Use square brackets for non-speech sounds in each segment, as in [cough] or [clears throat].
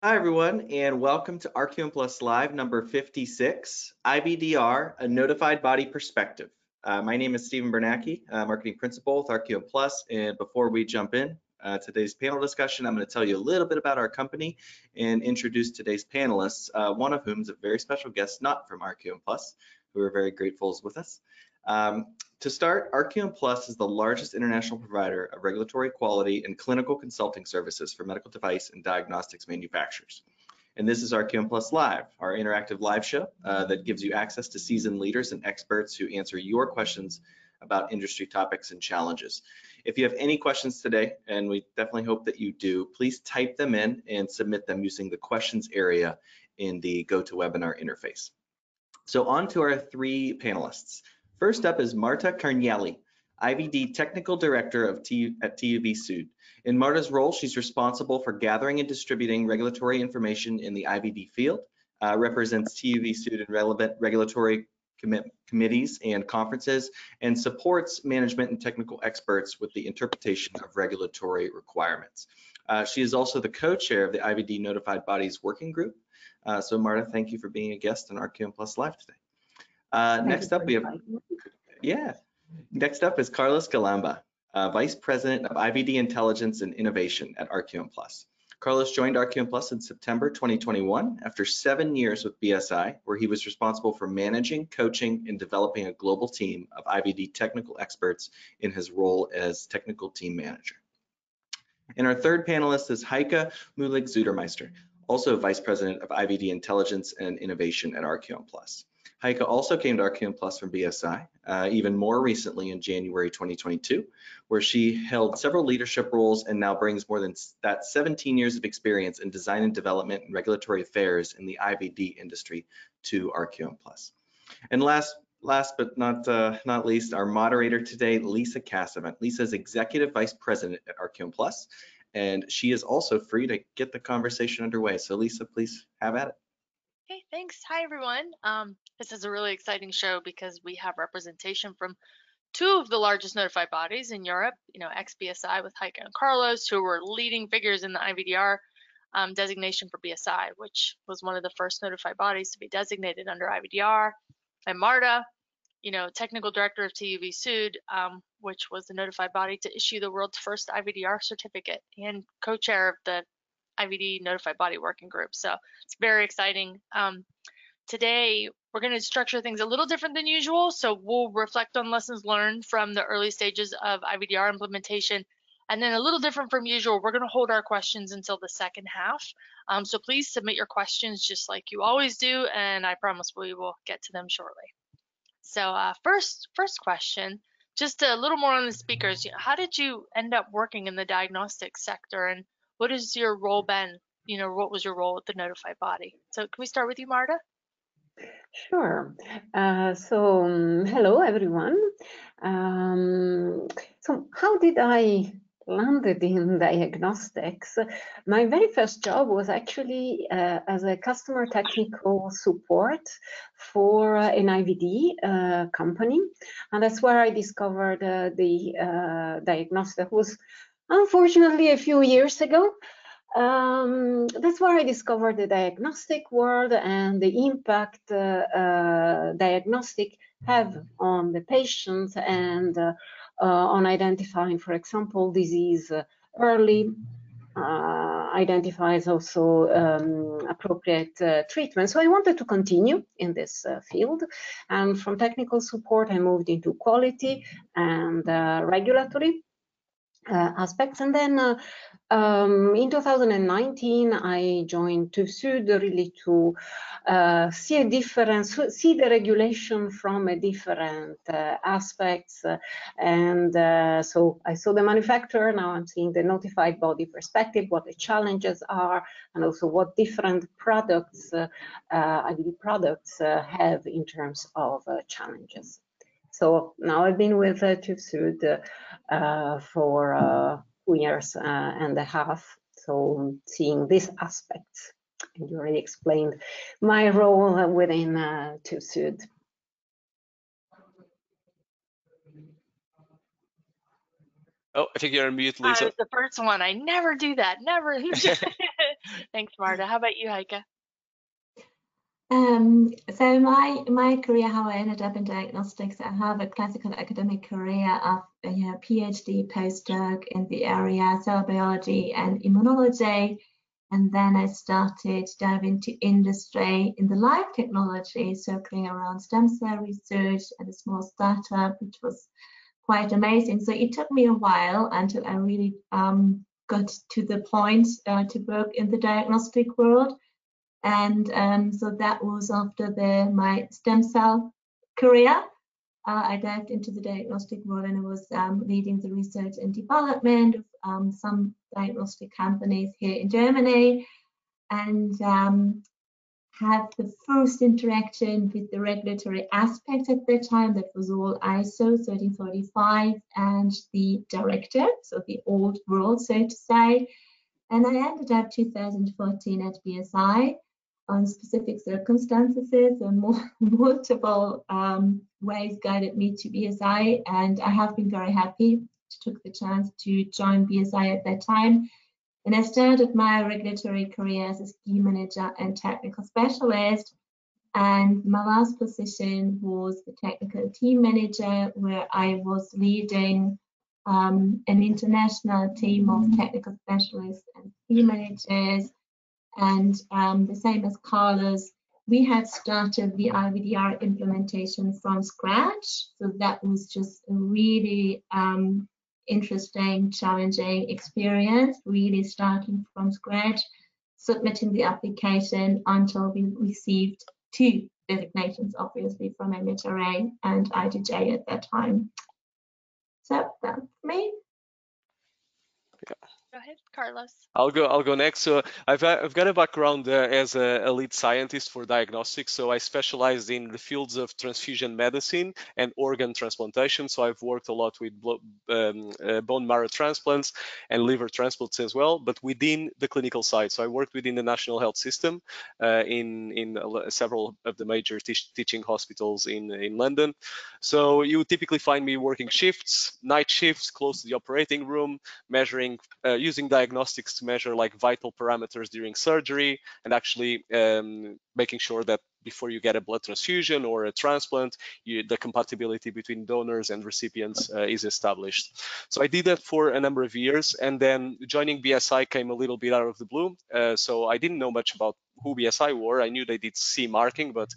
Hi, everyone, and welcome to RQM Plus Live number 56, IVDR, a notified body perspective. Uh, my name is Stephen Bernacki, uh, Marketing Principal with RQM Plus. And before we jump in, uh, today's panel discussion, I'm going to tell you a little bit about our company and introduce today's panelists, uh, one of whom is a very special guest, not from RQM Plus, who are very grateful is with us. Um, to start, RQM Plus is the largest international provider of regulatory quality and clinical consulting services for medical device and diagnostics manufacturers. And this is RQM Plus Live, our interactive live show uh, that gives you access to seasoned leaders and experts who answer your questions about industry topics and challenges. If you have any questions today, and we definitely hope that you do, please type them in and submit them using the questions area in the GoToWebinar interface. So on to our three panelists. First up is Marta Carnielli, IVD Technical Director of T at TUV Sud. In Marta's role, she's responsible for gathering and distributing regulatory information in the IVD field, uh, represents TUV Sud in relevant regulatory committees and conferences, and supports management and technical experts with the interpretation of regulatory requirements. Uh, she is also the co-chair of the IVD Notified Bodies Working Group. Uh, so Marta, thank you for being a guest on RQM Plus Live today. Uh, next up, we have, yeah, next up is Carlos Galamba, uh, Vice President of IVD Intelligence and Innovation at RQM Plus. Carlos joined RQM Plus in September 2021 after seven years with BSI, where he was responsible for managing, coaching, and developing a global team of IVD technical experts in his role as technical team manager. And our third panelist is Heike Möhlig-Zuttermeister, also Vice President of IVD Intelligence and Innovation at RQM Plus. Heike also came to RQM Plus from BSI, uh, even more recently in January 2022, where she held several leadership roles and now brings more than that 17 years of experience in design and development and regulatory affairs in the IVD industry to RQM Plus. And last last but not uh, not least, our moderator today, Lisa Cassavant. Lisa is Executive Vice President at RQM Plus, and she is also free to get the conversation underway. So Lisa, please have at it. Thanks. Hi, everyone. Um, this is a really exciting show because we have representation from two of the largest notified bodies in Europe, you know, ex-BSI with Heike and Carlos, who were leading figures in the IVDR um, designation for BSI, which was one of the first notified bodies to be designated under IVDR, and Marta, you know, technical director of TUV Sud, um, which was the notified body to issue the world's first IVDR certificate and co-chair of the IVD Notified Body Working Group. So it's very exciting. Um, today, we're going to structure things a little different than usual. So we'll reflect on lessons learned from the early stages of IVDR implementation. And then a little different from usual, we're going to hold our questions until the second half. Um, so please submit your questions just like you always do, and I promise we will get to them shortly. So uh, first, first question, just a little more on the speakers. How did you end up working in the diagnostic sector, and what has your role been? You know, what was your role at the notified body? So can we start with you, Marta? Sure. Uh, so, um, hello everyone. Um, so, how did I landed in diagnostics? My very first job was actually uh, as a customer technical support for an IVD uh, company, and that's where I discovered uh, the uh, diagnostic. was Unfortunately, a few years ago, um, that's where I discovered the diagnostic world and the impact uh, uh, diagnostic have on the patient and uh, uh on identifying, for example, disease early, uh, identifies also um, appropriate uh, treatment. So I wanted to continue in this field. And from technical support, I moved into quality and regulatory aspects. And then uh, um, in 2019, I joined TÜV really to uh, see a difference, see the regulation from a different uh, aspects. and uh, so I saw the manufacturer, now I'm seeing the notified body perspective, what the challenges are, and also what different products, uh, IVD products have in terms of challenges. So now I've been with uh, TÜV Sud uh, for uh, two years uh, and a half. So seeing these aspects, and you already explained my role within uh, TÜV Sud. Oh, I think you're on mute, Lisa. I was the first one. I never do that. Never. [laughs] [laughs] Thanks, Marta. How about you, Heike? Um, so my my career, how I ended up in diagnostics, I have a classical academic career of a you know, PhD postdoc in the area cell biology and immunology, and then I started diving into industry in the life technology, circling around stem cell research at a small startup, which was quite amazing. So it took me a while until I really um, got to the point uh, to work in the diagnostic world and um, so that was after the my stem cell career. Uh, I dived into the diagnostic world and I was um, leading the research and development of um, some diagnostic companies here in Germany and um, had the first interaction with the regulatory aspect at that time. That was all ISO 1345 and the directive, so the old world, so to say. And I ended up 2014 at BSI on specific circumstances and [laughs] multiple um, ways guided me to BSI. And I have been very happy to took the chance to join BSI at that time. And I started my regulatory career as a scheme manager and technical specialist. And my last position was the technical team manager, where I was leading um, an international team of technical specialists and team managers and um, the same as Carlos, we had started the IVDR implementation from scratch. So that was just a really um, interesting, challenging experience, really starting from scratch, submitting the application until we received two designations, obviously from MHRA and IGJ at that time. So that's ahead, Carlos. I'll go. I'll go next. So I've I've got a background uh, as a, a, lead scientist for diagnostics. So I specialized in the fields of transfusion medicine and organ transplantation. So I've worked a lot with um, uh, bone marrow transplants and liver transplants as well, but within the clinical side. So I worked within the national health system uh, in in several of the major teaching hospitals in in London. So you typically find me working shifts, night shifts, close to the operating room, measuring uh, using diagnostics to measure like vital parameters during surgery and actually um, making sure that before you get a blood transfusion or a transplant, you, the compatibility between donors and recipients uh, is established. So I did that for a number of years, and then joining BSI came a little bit out of the blue. Uh, so I didn't know much about who BSI were. I knew they did CE marking, but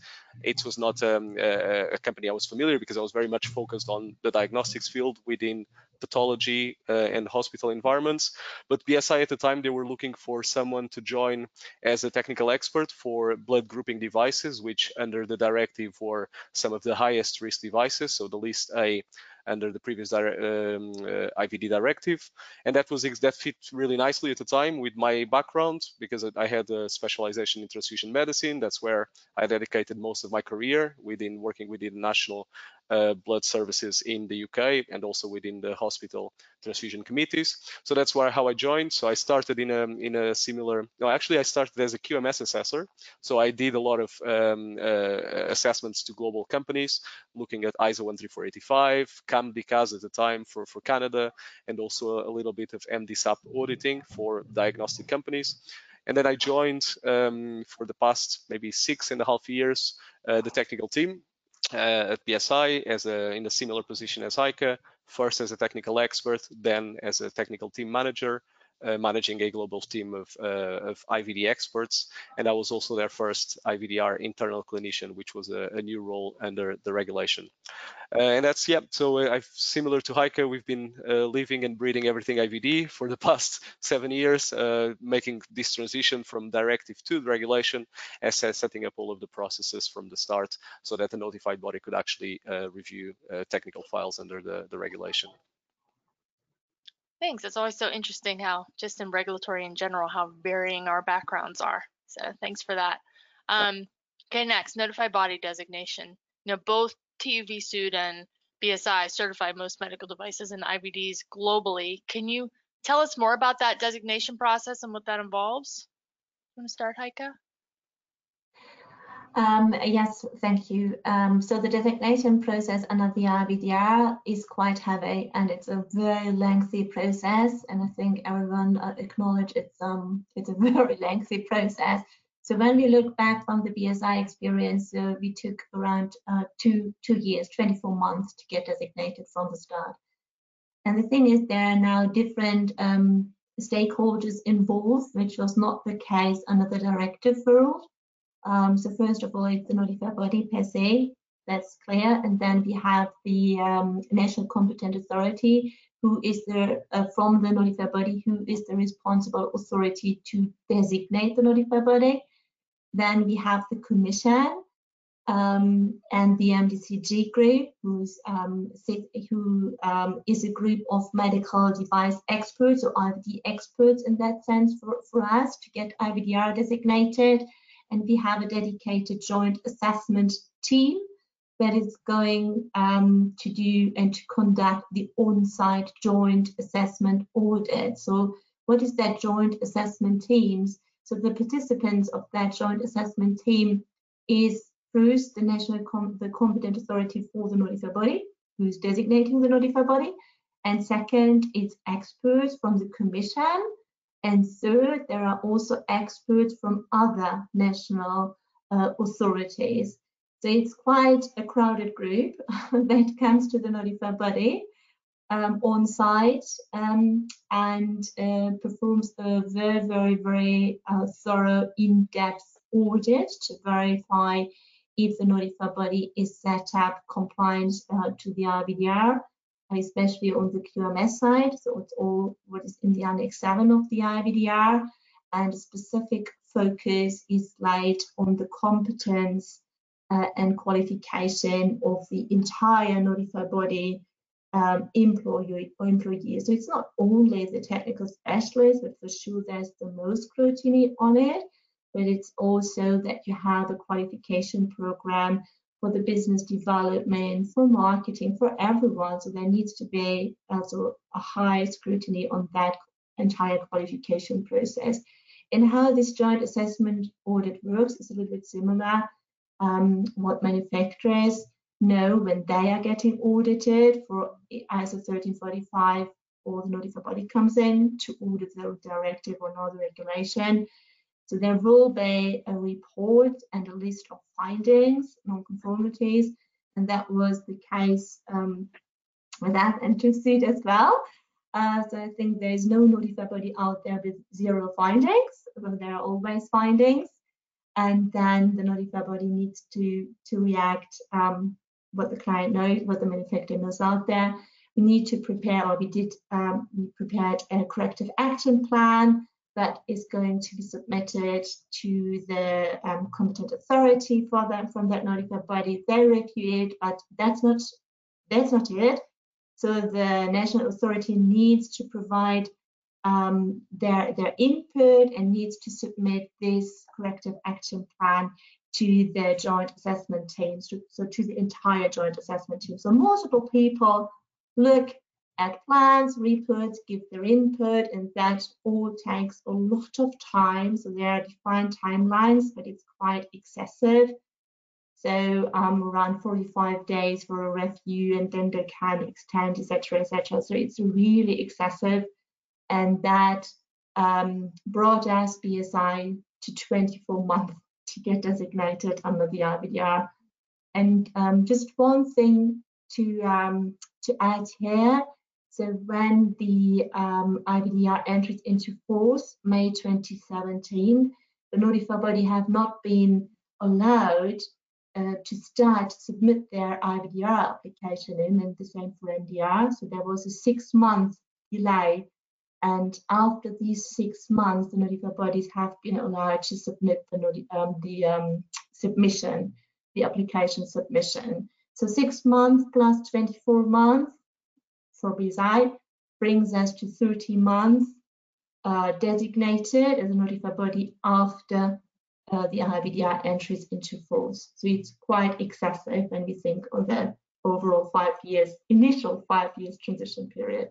it was not um, a, a, company I was familiar because I was very much focused on the diagnostics field within pathology uh, and hospital environments. But BSI at the time, they were looking for someone to join as a technical expert for blood grouping devices, which under the directive were some of the highest risk devices, so the list A under the previous um, uh, IVD directive. And that was that fit really nicely at the time with my background because I had a specialization in transfusion medicine. That's where I dedicated most of my career within working within national uh, blood services in the UK and also within the hospital transfusion committees. So that's where how I joined. So I started in a in a similar. No, actually, I started as a QMS assessor. So I did a lot of um, uh, assessments to global companies, looking at ISO 13485, CMDCAS at the time for for Canada, and also a little bit of MDSAP auditing for diagnostic companies. And then I joined um, for the past maybe six and a half years uh, the technical team uh, at BSI as a, in a similar position as Heike, first as a technical expert, then as a technical team manager, uh, managing a global team of, uh, of, IVD experts. And I was also their first IVDR internal clinician, which was a, a new role under the regulation. Uh, and that's, yeah, so uh, I've similar to Heike, we've been living and breathing everything IVD for the [laughs] past seven years, making this transition from directive to regulation, as setting up all of the processes from the start so that the notified body could actually review technical files under the, the regulation. Thanks. It's always so interesting how, just in regulatory in general, how varying our backgrounds are. So thanks for that. Um, okay, next, notified body designation. You know, both TÜV SÜD and BSI certify most medical devices and IVDs globally. Can you tell us more about that designation process and what that involves? You want to start, Heike? Um, yes, thank you. Um, so the designation process under the IVDR is quite heavy and it's a very lengthy process. And I think everyone uh, acknowledge it's um it's a [laughs] very lengthy process. So when we look back from the BSI experience, uh, we took around uh, two two years, 24 months to get designated from the start. And the thing is, there are now different um, stakeholders involved, which was not the case under the directive world. Um, so first of all, it's the notified body per se, that's clear. And then we have the um, national competent authority, who is the, uh, from the notified body, who is the responsible authority to designate the notified body. Then we have the commission um, and the MDCG group, who's, um, who um, is a group of medical device experts or IVD experts in that sense for, for us to get IVDR designated and we have a dedicated joint assessment team that is going um, to do and to conduct the on-site joint assessment audit. So what is that joint assessment teams? So the participants of that joint assessment team is first the national com the competent authority for the notified body, who's designating the notified body, and second, it's experts from the commission and third, there are also experts from other national uh, authorities. So it's quite a crowded group [laughs] that comes to the notified body um, on site um, and uh, performs a very, very, very uh, thorough, in-depth audit to verify if the notified body is set up compliant uh, to the IVDR especially on the QMS side. So it's all what is in the Annex 7 of the IVDR. And specific focus is laid on the competence uh, and qualification of the entire notified body um, employee or employee. So it's not only the technical specialist, but for sure there's the most scrutiny on it, but it's also that you have a qualification program for the business development, for marketing, for everyone. So there needs to be also a high scrutiny on that entire qualification process. And how this joint assessment audit works is a little bit similar. Um, what manufacturers know when they are getting audited for ISO 1345 or the notified body comes in to audit the directive or another regulation. So there will be a report and a list of findings, non-conformities, and that was the case um, with that entity as well. Uh, so I think there is no notified body out there with zero findings, but there are always findings. And then the notified body needs to, to react um, what the client knows, what the manufacturer knows out there. We need to prepare, or we did, um, we prepared a corrective action plan that is going to be submitted to the um, competent authority for them from that notified body. They review it, but that's not that's not it. So the national authority needs to provide um, their their input and needs to submit this corrective action plan to the joint assessment team, so to the entire joint assessment team. So multiple people look add plans, reports, give their input, and that all takes a lot of time. So there are defined timelines, but it's quite excessive. So um, around 45 days for a review, and then they can extend, etc., etc. So it's really excessive, and that um, brought us BSI to 24 months to get designated under the IVDR. And um, just one thing to um, to add here so when the um, IVDR entered into force, May 2017, the notified body have not been allowed uh, to start submit their IVDR application in, and the same for MDR. So there was a six month delay. And after these six months, the notified bodies have been allowed to submit the, um, the um, submission, the application submission. So six months plus 24 months for BSI brings us to 30 months uh, designated as a notified body after uh, the IVDR entries into force. So it's quite excessive when we think of the overall five years, initial five years transition period.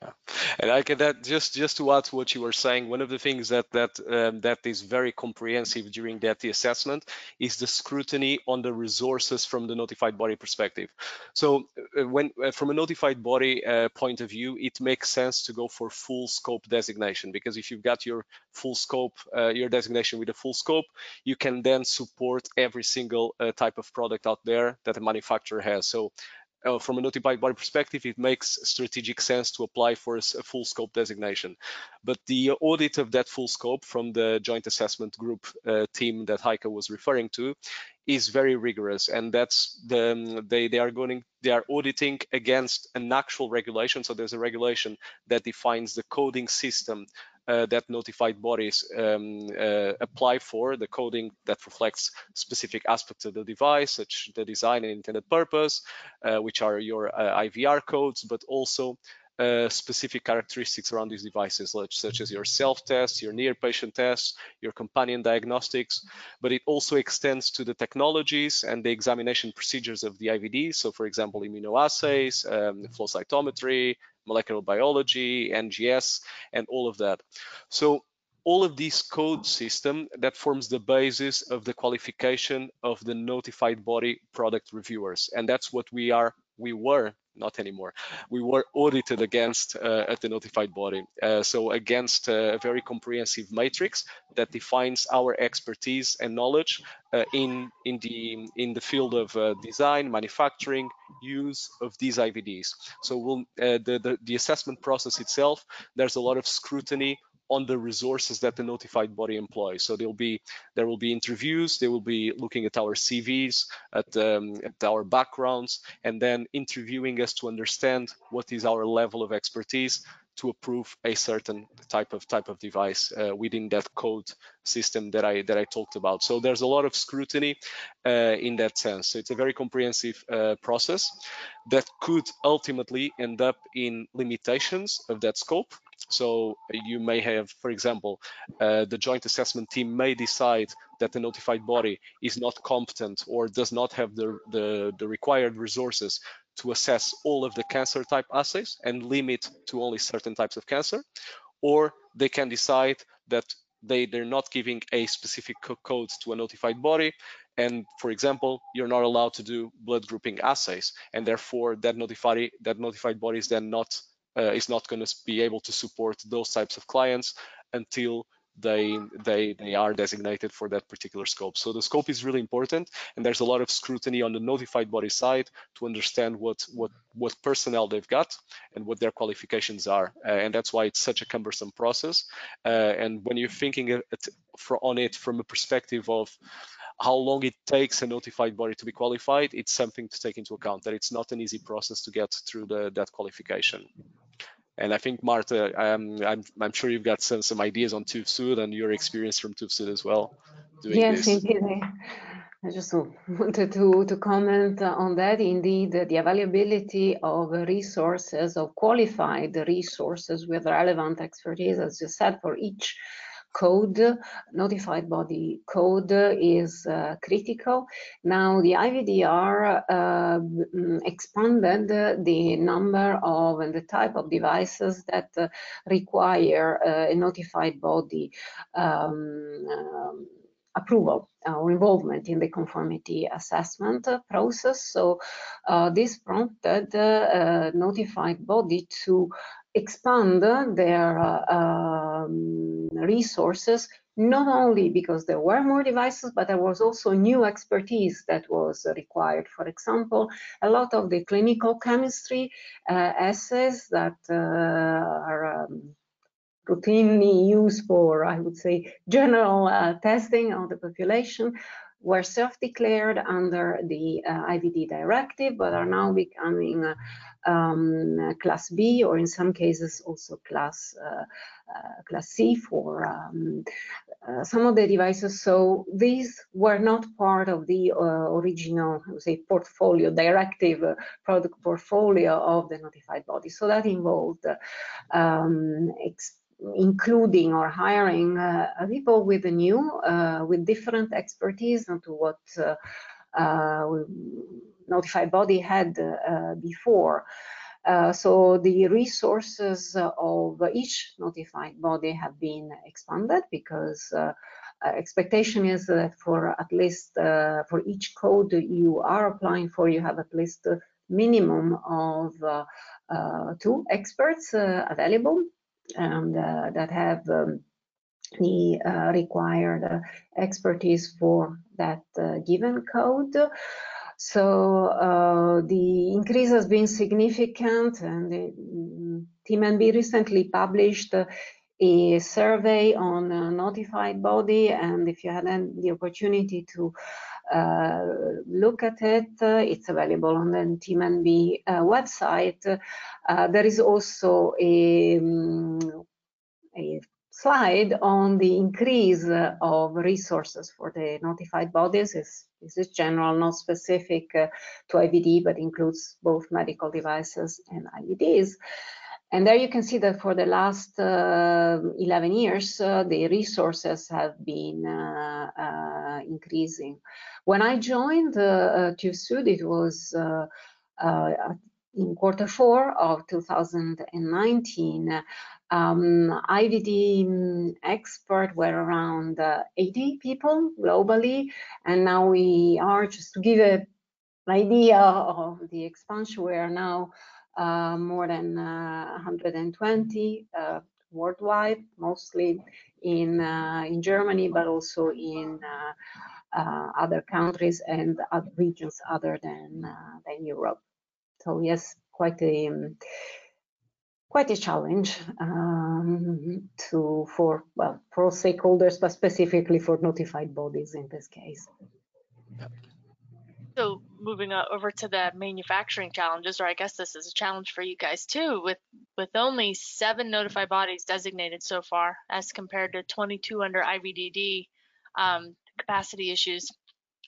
Yeah. And I can that just just to add to what you were saying, one of the things that that um, that is very comprehensive during that assessment is the scrutiny on the resources from the notified body perspective. So uh, when uh, from a notified body uh, point of view, it makes sense to go for full scope designation because if you've got your full scope, uh, your designation with a full scope, you can then support every single uh, type of product out there that a manufacturer has. So uh, from a notified body perspective, it makes strategic sense to apply for a, a, full scope designation. But the audit of that full scope from the joint assessment group uh, team that Heike was referring to is very rigorous, and that's the um, they they are going they are auditing against an actual regulation. So there's a regulation that defines the coding system that notified bodies um, uh, apply for, the coding that reflects specific aspects of the device, such the design and intended purpose, uh, which are your IVR codes, but also uh, specific characteristics around these devices, such, such as your self-test, your near-patient tests, your companion diagnostics, but it also extends to the technologies and the examination procedures of the IVD. So for example, immunoassays, um, flow cytometry, molecular biology, NGS, and all of that. So all of this code system that forms the basis of the qualification of the notified body product reviewers. And that's what we are, we were not anymore. We were audited against uh, at the notified body. Uh, so against uh, a very comprehensive matrix that defines our expertise and knowledge uh, in in the in the field of uh, design, manufacturing, use of these IVDs. So we'll, uh, the, the the assessment process itself. There's a lot of scrutiny on the resources that the notified body employs. So there'll be there will be interviews, they will be looking at our CVs, at, um, at our backgrounds, and then interviewing us to understand what is our level of expertise to approve a certain type of type of device uh, within that code system that I that I talked about. So there's a lot of scrutiny uh, in that sense. So it's a very comprehensive uh, process that could ultimately end up in limitations of that scope so you may have, for example, uh, the joint assessment team may decide that the notified body is not competent or does not have the, the, the required resources to assess all of the cancer type assays and limit to only certain types of cancer. Or they can decide that they, they're not giving a specific code to a notified body and for example you're not allowed to do blood grouping assays and therefore that notified that notified body is then not uh, is not going to be able to support those types of clients until they they they are designated for that particular scope. So the scope is really important and there's a lot of scrutiny on the notified body side to understand what what what personnel they've got and what their qualifications are. Uh, and that's why it's such a cumbersome process. Uh, and when you're thinking it, for, on it from a perspective of how long it takes a notified body to be qualified, it's something to take into account that it's not an easy process to get through the, that qualification. And I think Marta, um, I'm, I'm sure you've got some, some ideas on Süd and your experience from Süd as well. yes, this. indeed. I just [laughs] wanted to, to comment on that. Indeed, the availability of resources, of qualified resources with relevant expertise, as you said, for each code, notified body code is uh, critical. Now the IVDR uh, expanded the number of and the type of devices that uh, require uh, a notified body um, um, approval or involvement in the conformity assessment process. So uh, this prompted uh, notified body to expand their uh, um, resources not only because there were more devices, but there was also new expertise that was required. For example, a lot of the clinical chemistry uh, assays that uh, are um, routinely used for, I would say, general uh, testing of the population were self-declared under the uh, IVD directive, but are now becoming uh, um, class B or in some cases also class uh, uh, class C for um, uh, some of the devices. So these were not part of the original, I would say, portfolio directive product portfolio of the notified body. So that involved um, including or hiring uh, people with a new, uh, with different expertise into what uh, notified body had before. Uh, so the resources of each notified body have been expanded because uh, expectation is that for at least uh, for each code you are applying for, you have at least a minimum of two experts available and that have um, the uh, required uh, expertise for that uh, given code. So uh, the increase has been significant and the, mm, recently published a survey on a notified body and if you had the opportunity to uh, look at it, uh, it's available on the TeamNB uh, website. there is also a, um, a slide on the increase of resources for the notified bodies is this is general, not specific uh, to IVD, but includes both medical devices and IVDs. And there you can see that for the last uh, 11 years, uh, the resources have been uh, uh increasing. When I joined uh, TÜV it was uh, in quarter four of 2019. Um, IVD mm, expert were around 80 people globally, and now we are, just to give an idea of the expansion, we are now uh, more than uh, 120 uh, worldwide, mostly in in Germany, but also in other countries and other regions other than than Europe. So yes, quite a um, quite a challenge um, to for well for stakeholders, but specifically for notified bodies in this case. So moving over to the manufacturing challenges, or I guess this is a challenge for you guys too, with with only seven notified bodies designated so far, as compared to 22 under IVDD, um, capacity issues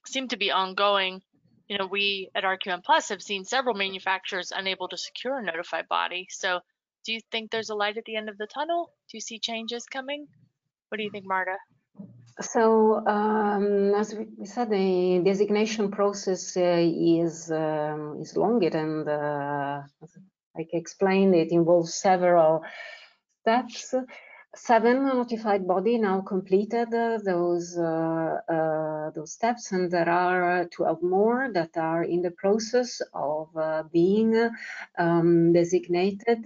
seem to be ongoing. You know, we at RQM Plus have seen several manufacturers unable to secure a notified body. So, do you think there's a light at the end of the tunnel? Do you see changes coming? What do you think, Marta? So, um, as we said, the designation process uh, is um, is longer, and uh, like I explained, it involves several steps. Seven notified body now completed uh, those uh, uh, those steps, and there are 12 more that are in the process of uh, being um, designated.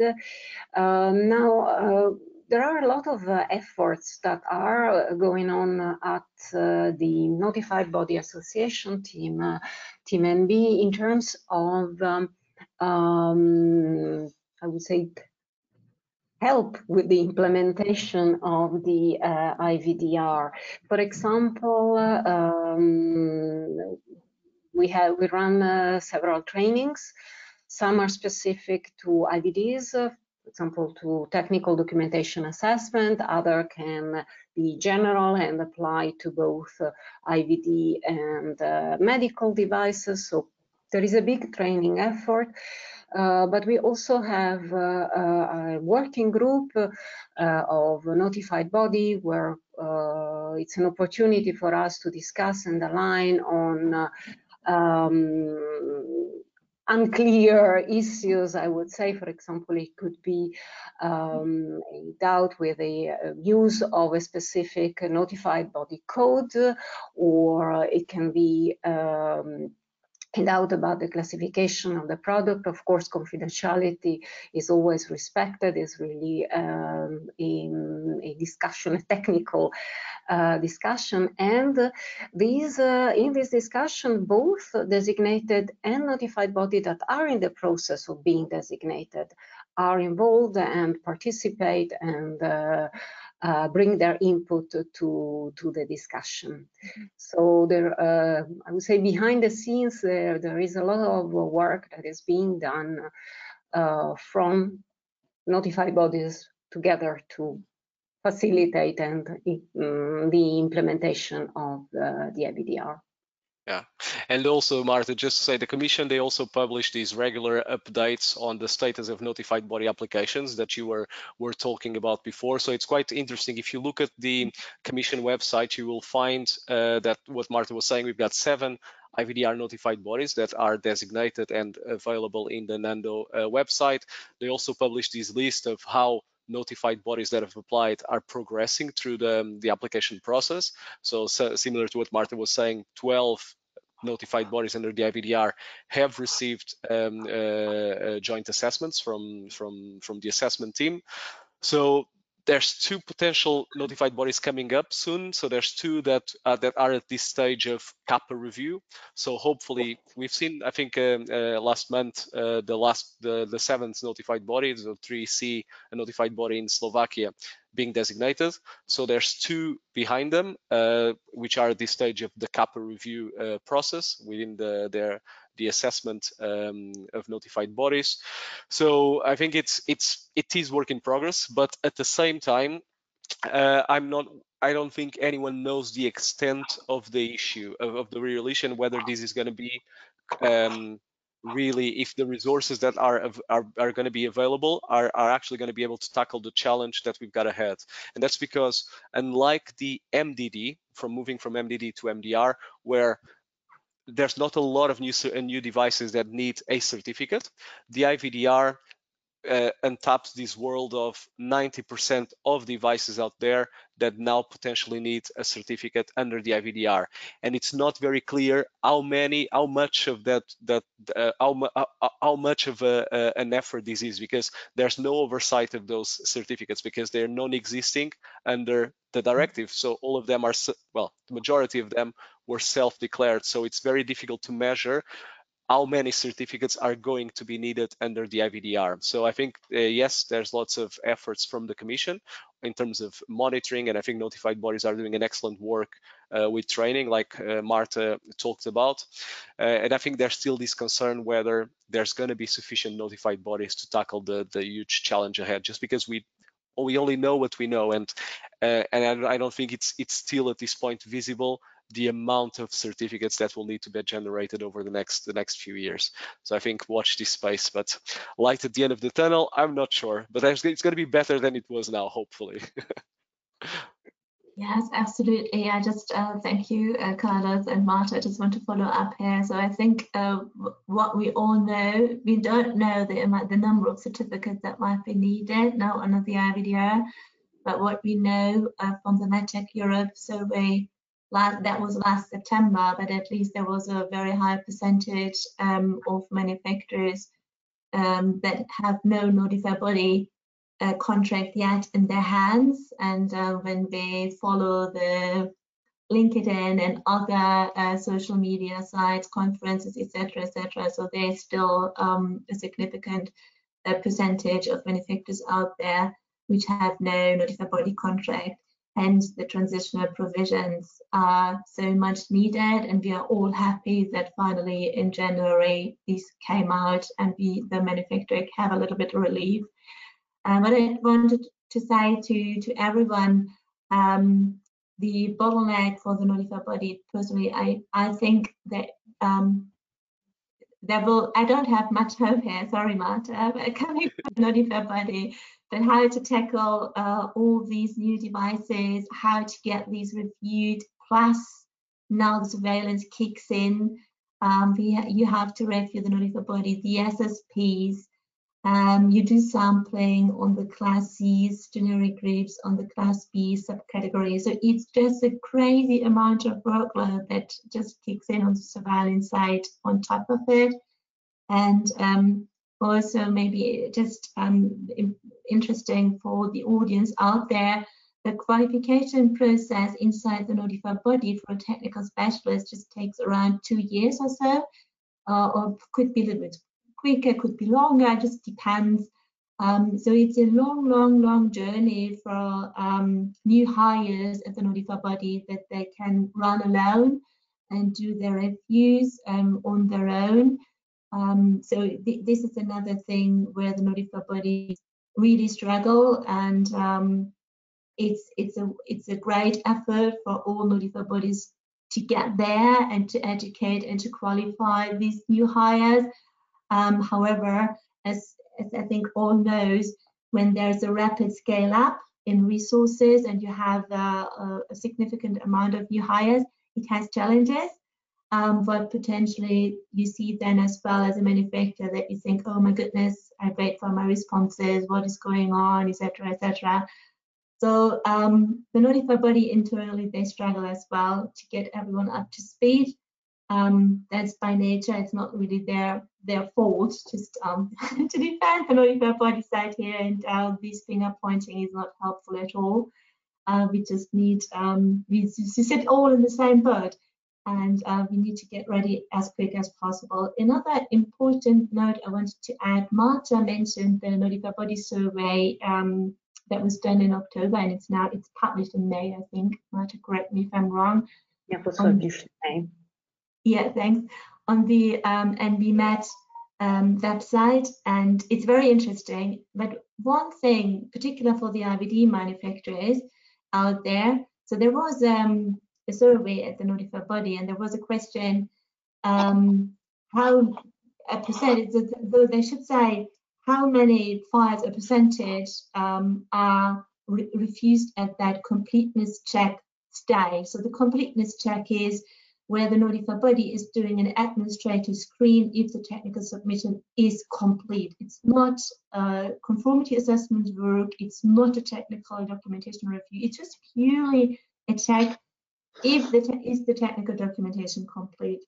now there are a lot of uh, efforts that are uh, going on at uh, the Notified Body Association team, uh, TeamNB, in terms of, um, um, I would say, help with the implementation of the uh, IVDR. For example, um, we have we run uh, several trainings. Some are specific to IVDs, example, to technical documentation assessment. Other can be general and apply to both uh, IVD and uh, medical devices. So there is a big training effort. Uh, but we also have uh, uh a working group uh, of notified body where it's an opportunity for us to discuss and align on um, unclear issues, I would say, for example, it could be um, a doubt with the uh, use of a specific notified body code, or it can be um, doubt about the classification of the product. Of course, confidentiality is always respected, is really um, in a discussion, a technical uh, discussion. And these, uh, in this discussion, both designated and notified body that are in the process of being designated are involved and participate and uh, uh, bring their input to to the discussion. Mm -hmm. So there, uh, I would say, behind the scenes, there there is a lot of work that is being done uh, from notified bodies together to facilitate and um, the implementation of uh, the IVDR. Yeah, and also Marta, just to say the Commission, they also publish these regular updates on the status of notified body applications that you were, were talking about before. So it's quite interesting. If you look at the Commission website, you will find uh, that what Marta was saying, we've got seven IVDR notified bodies that are designated and available in the Nando uh, website. They also publish this list of how notified bodies that have applied are progressing through the, the application process. So, so similar to what Marta was saying, 12 notified bodies under the IVDR have received um, uh, uh, joint assessments from, from, from the assessment team. So there's two potential notified bodies coming up soon. So there's two that uh, that are at this stage of CAPA review. So hopefully we've seen, I think um, uh, last month, uh, the last the, the seventh notified body, the 3EC a notified body in Slovakia being designated. So there's two behind them, uh, which are at this stage of the CAPA review uh, process within the, their the assessment um, of notified bodies. So I think it's it's it is work in progress, but at the same time, uh, I'm not. I don't think anyone knows the extent of the issue of, of the re-release whether this is going to be um, really if the resources that are are, are going to be available are, are actually going to be able to tackle the challenge that we've got ahead. And that's because unlike the mdd from moving from mdd to mdr where there's not a lot of new new devices that need a certificate the ivdr uh, untaps this world of 90% of devices out there that now potentially need a certificate under the IVDR. And it's not very clear how many, how much of that, that uh, how, how, how, much of a, uh, an effort this is because there's no oversight of those certificates because they're non-existing under the directive. So all of them are, well, the majority of them were self-declared. So it's very difficult to measure how many certificates are going to be needed under the IVDR. So I think, uh, yes, there's lots of efforts from the Commission in terms of monitoring, and I think notified bodies are doing an excellent work uh, with training, like uh, Marta talked about. Uh, and I think there's still this concern whether there's going to be sufficient notified bodies to tackle the, the huge challenge ahead, just because we we only know what we know, and uh, and I don't think it's it's still at this point visible the amount of certificates that will need to be generated over the next the next few years. So I think watch this space, but light at the end of the tunnel, I'm not sure, but it's going to be better than it was now, hopefully. [laughs] Yes, absolutely. I just uh, thank you, uh, Carlos and Marta. I just want to follow up here. So I think uh, what we all know, we don't know the the number of certificates that might be needed now under the IVDR, but what we know uh, from the MedTech Europe survey last, that was last September, but at least there was a very high percentage um, of manufacturers um, that have no notified body uh, contract yet in their hands. And uh, when they follow the LinkedIn and other uh, social media sites, conferences, etc., etc., so there's still um, a significant uh, percentage of manufacturers out there which have no notified body contract hence the transitional provisions are so much needed and we are all happy that finally in January these came out and we the manufacturer have a little bit of relief. Um, what I wanted to say to, to everyone, um, the bottleneck for the notified body, personally, I, I think that um, there will, I don't have much hope here, sorry Marta, [laughs] but coming from notified body, but how to tackle uh, all these new devices, how to get these reviewed, plus now the surveillance kicks in. Um, you have to review the notified body, the SSPs, um, you do sampling on the class C's, generic groups, on the class B subcategory. So it's just a crazy amount of workload that just kicks in on the surveillance side on top of it. And um, also maybe just um, interesting for the audience out there, the qualification process inside the notified body for a technical specialist just takes around two years or so, uh, or could be a little bit quicker, could be longer, just depends. Um, so it's a long, long, long journey for um, new hires at the notified body that they can run alone and do their reviews um, on their own. Um, so th this is another thing where the notified bodies really struggle, and um, it's it's a it's a great effort for all notified bodies to get there and to educate and to qualify these new hires. Um, however, as, as I think all knows, when there's a rapid scale up in resources and you have uh, a, significant amount of new hires, it has challenges. um, but potentially you see then as well as a manufacturer that you think, oh my goodness, I wait for my responses, what is going on, etc., etc. So um, the notified body internally, they struggle as well to get everyone up to speed. Um, that's by nature, it's not really their their fault, just um, [laughs] to defend the notified body side here, and uh, this finger pointing is not helpful at all. Uh, we just need, um, we, we sit all in the same boat and uh, we need to get ready as quick as possible. Another important note I wanted to add, Marta mentioned the Notified Body Survey um, that was done in October and it's now, it's published in May, I think. Marta, correct me if I'm wrong. Yeah, for um, May. Yeah, thanks. On the um, NBMET um, website, and it's very interesting. But one thing, particular for the IVD manufacturers out there, so there was um, a survey at the notified body, and there was a question um, how a percentage, though they should say how many files, a percentage um, are re refused at that completeness check stage. So the completeness check is where the notified body is doing an administrative screen if the technical submission is complete. It's not a conformity assessment work, it's not a technical documentation review, it's just purely a check if the is the technical documentation complete.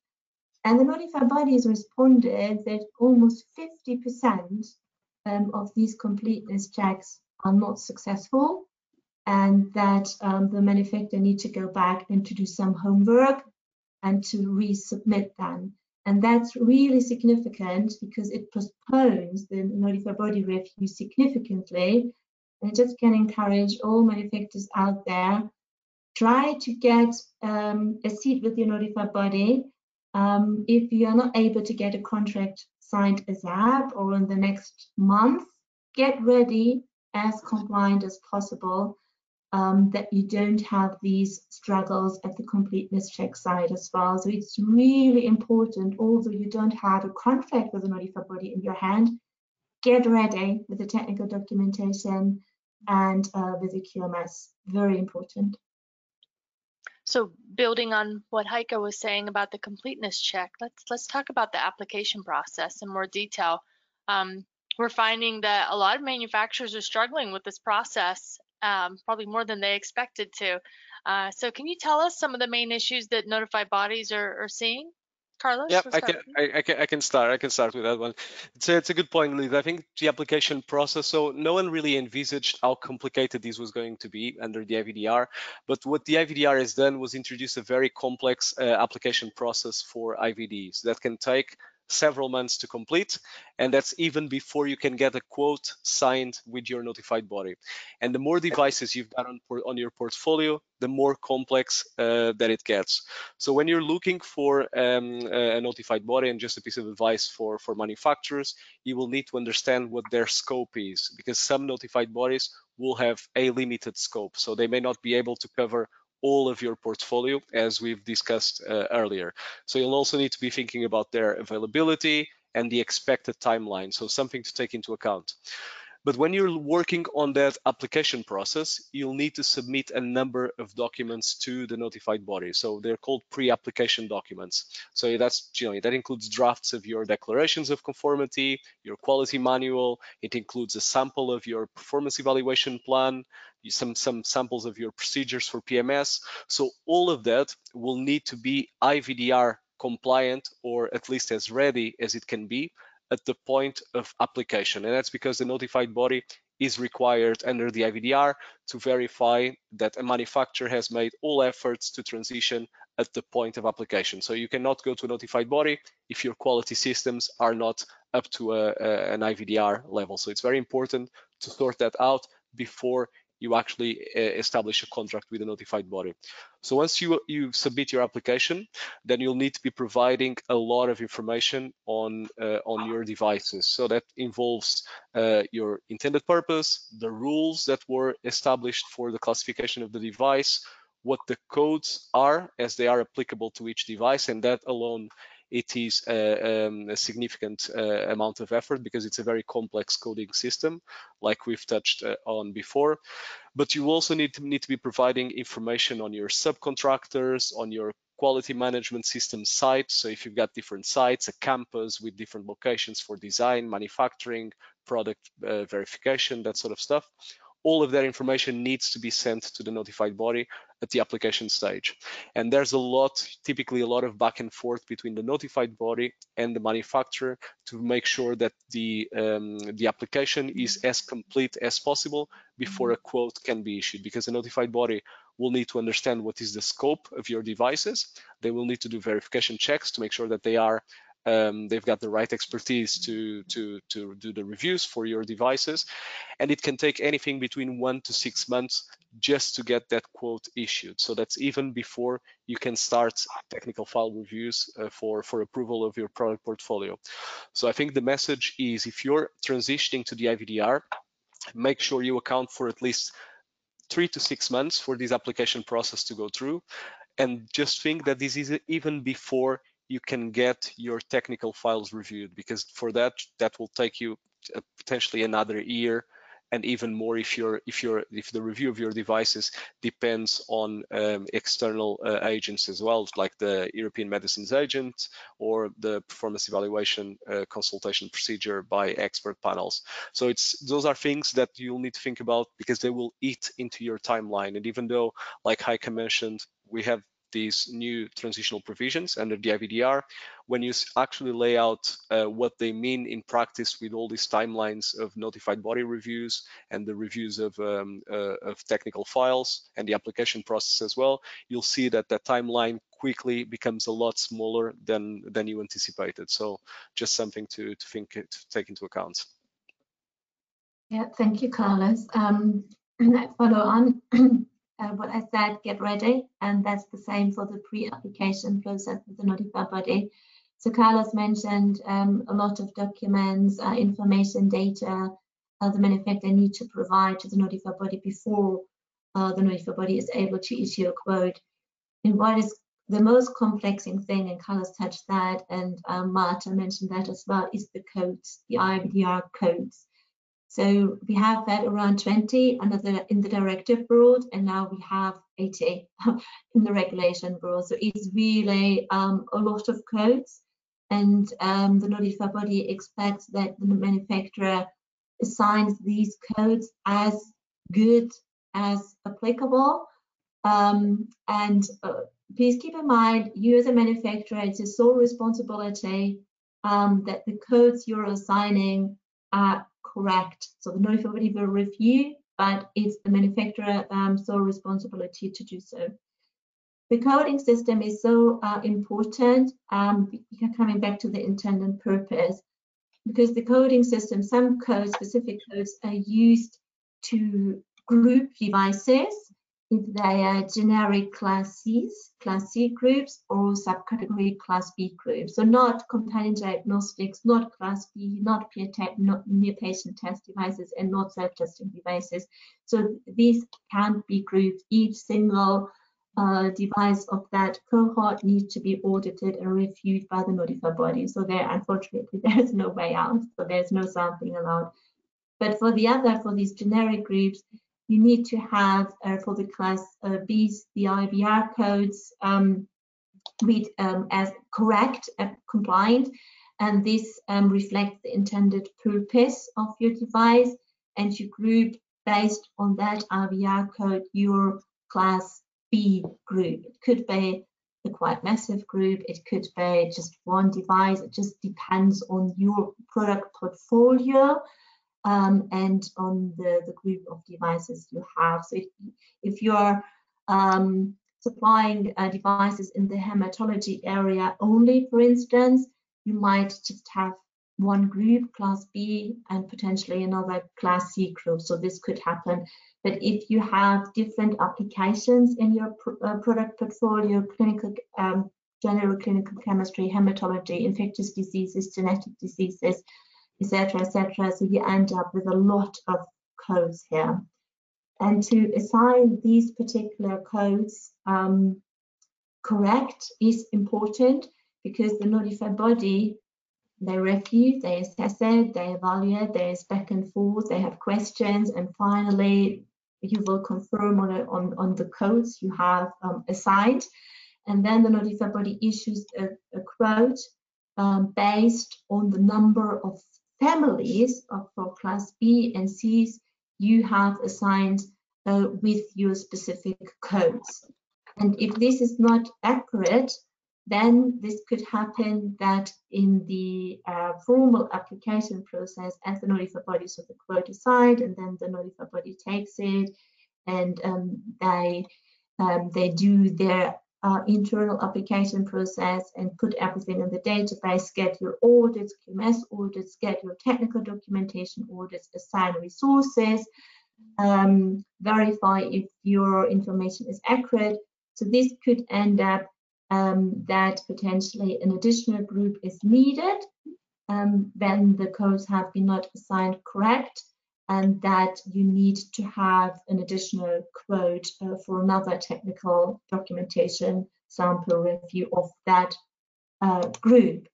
And the notified bodies responded that almost 50% um, of these completeness checks are not successful and that um, the manufacturer need to go back and to do some homework and to resubmit them. And that's really significant because it postpones the notified body review significantly. And I just can encourage all manufacturers out there try to get um, a seat with your notified body. Um, if you are not able to get a contract signed ASAP or in the next month, get ready as compliant as possible um, that you don't have these struggles at the completeness check side as well. So it's really important, although you don't have a contract with a notified body in your hand, get ready with the technical documentation and uh, with the QMS, very important. So building on what Heike was saying about the completeness check, let's let's talk about the application process in more detail. Um, we're finding that a lot of manufacturers are struggling with this process, um, probably more than they expected to. Uh, so can you tell us some of the main issues that notified bodies are, are seeing? Carlos? Yeah, I can, I, I, can, I can start. I can start with that one. It's a, it's a good point, Liz. I think the application process. So no one really envisaged how complicated this was going to be under the IVDR. But what the IVDR has done was introduce a very complex uh, application process for IVDs that can take several months to complete. And that's even before you can get a quote signed with your notified body. And the more devices you've got on, on your portfolio, the more complex uh, that it gets. So when you're looking for um, a notified body and just a piece of advice for, for manufacturers, you will need to understand what their scope is because some notified bodies will have a limited scope. So they may not be able to cover all of your portfolio as we've discussed uh, earlier. So you'll also need to be thinking about their availability and the expected timeline. So something to take into account. But when you're working on that application process, you'll need to submit a number of documents to the notified body. So they're called pre-application documents. So that's, you know, that includes drafts of your declarations of conformity, your quality manual. It includes a sample of your performance evaluation plan, some, some samples of your procedures for PMS. So all of that will need to be IVDR compliant or at least as ready as it can be at the point of application. And that's because the notified body is required under the IVDR to verify that a manufacturer has made all efforts to transition at the point of application. So you cannot go to a notified body if your quality systems are not up to a, a, an IVDR level. So it's very important to sort that out before you actually uh, establish a contract with a notified body. So once you, you submit your application, then you'll need to be providing a lot of information on, uh, on your devices. So that involves uh, your intended purpose, the rules that were established for the classification of the device, what the codes are as they are applicable to each device, and that alone it is a, um, a significant uh, amount of effort because it's a very complex coding system, like we've touched uh, on before. But you also need to need to be providing information on your subcontractors, on your quality management system site. So if you've got different sites, a campus with different locations for design, manufacturing, product uh, verification, that sort of stuff, all of that information needs to be sent to the notified body at the application stage. And there's a lot, typically a lot of back and forth between the notified body and the manufacturer to make sure that the, um, the application is as complete as possible before a quote can be issued because the notified body will need to understand what is the scope of your devices. They will need to do verification checks to make sure that they are um, they've got the right expertise to, to, to do the reviews for your devices. And it can take anything between one to six months just to get that quote issued. So that's even before you can start technical file reviews uh, for, for approval of your product portfolio. So I think the message is if you're transitioning to the IVDR, make sure you account for at least three to six months for this application process to go through. And just think that this is even before you can get your technical files reviewed because for that that will take you uh, potentially another year and even more if you're if you're if the review of your devices depends on um, external uh, agents as well like the European Medicines Agent or the performance evaluation uh, consultation procedure by expert panels. So it's those are things that you'll need to think about because they will eat into your timeline. And even though like Heike mentioned we have these new transitional provisions under the IVDR, when you actually lay out uh, what they mean in practice with all these timelines of notified body reviews and the reviews of, um, uh, of technical files and the application process as well, you'll see that the timeline quickly becomes a lot smaller than, than you anticipated. So just something to, to think, to take into account. Yeah, thank you, Carlos. Um, and that follow on [clears throat] uh, what I said, get ready. And that's the same for the pre-application process with the notified body. So Carlos mentioned um, a lot of documents, uh, information, data uh, the manufacturer need to provide to the notified body before uh, the notified body is able to issue a quote. And what is the most complex thing, and Carlos touched that, and um, Marta mentioned that as well, is the codes, the IVDR codes. So we have had around 20 under the, in the directive world, and now we have 80 [laughs] in the regulation world. So it's really um, a lot of codes, and um, the notified body expects that the manufacturer assigns these codes as good as applicable. Um, and uh, please keep in mind, you as a manufacturer, it's your sole responsibility um, that the codes you're assigning are correct. So the notified will review, but it's the manufacturer um, sole responsibility to do so. The coding system is so uh, important, um, coming back to the intended purpose, because the coding system, some codes, specific codes are used to group devices if they are generic class Cs, class C groups, or subcategory class B groups. So not companion diagnostics, not class B, not peer, not near patient test devices, and not self-testing devices. So these can't be grouped. Each single uh, device of that cohort needs to be audited and reviewed by the notified body. So there, unfortunately, [laughs] there's no way out. So there's no sampling allowed. But for the other, for these generic groups, you need to have uh, for the class uh, Bs the IVR codes um, read um, as correct and compliant and this um, reflects the intended purpose of your device and you group based on that IVR code your class B group. It could be a quite massive group, it could be just one device, it just depends on your product portfolio um, and on the, the group of devices you have. So if, if you're um, supplying uh, devices in the hematology area only, for instance, you might just have one group, class B, and potentially another class C group. So this could happen. But if you have different applications in your pr uh, product portfolio, clinical, um, general clinical chemistry, hematology, infectious diseases, genetic diseases, etc., etc. So you end up with a lot of codes here. And to assign these particular codes um, correct is important because the notified body, they review, they assess it, they evaluate, there's back and forth, they have questions, and finally you will confirm on, on, on the codes you have um, assigned. and then the notified body issues a, a quote um, based on the number of families of for class B and C's you have assigned uh, with your specific codes. And if this is not accurate, then this could happen that in the uh, formal application process, as the notified body, so the quote is signed, and then the notified body takes it, and um, they um, they do their uh, internal application process and put everything in the database, get your audits, QMS audits, get your technical documentation audits, assign resources, um, verify if your information is accurate. So this could end up um, that potentially an additional group is needed um, when the codes have been not assigned correct and that you need to have an additional quote uh, for another technical documentation sample review of that uh, group,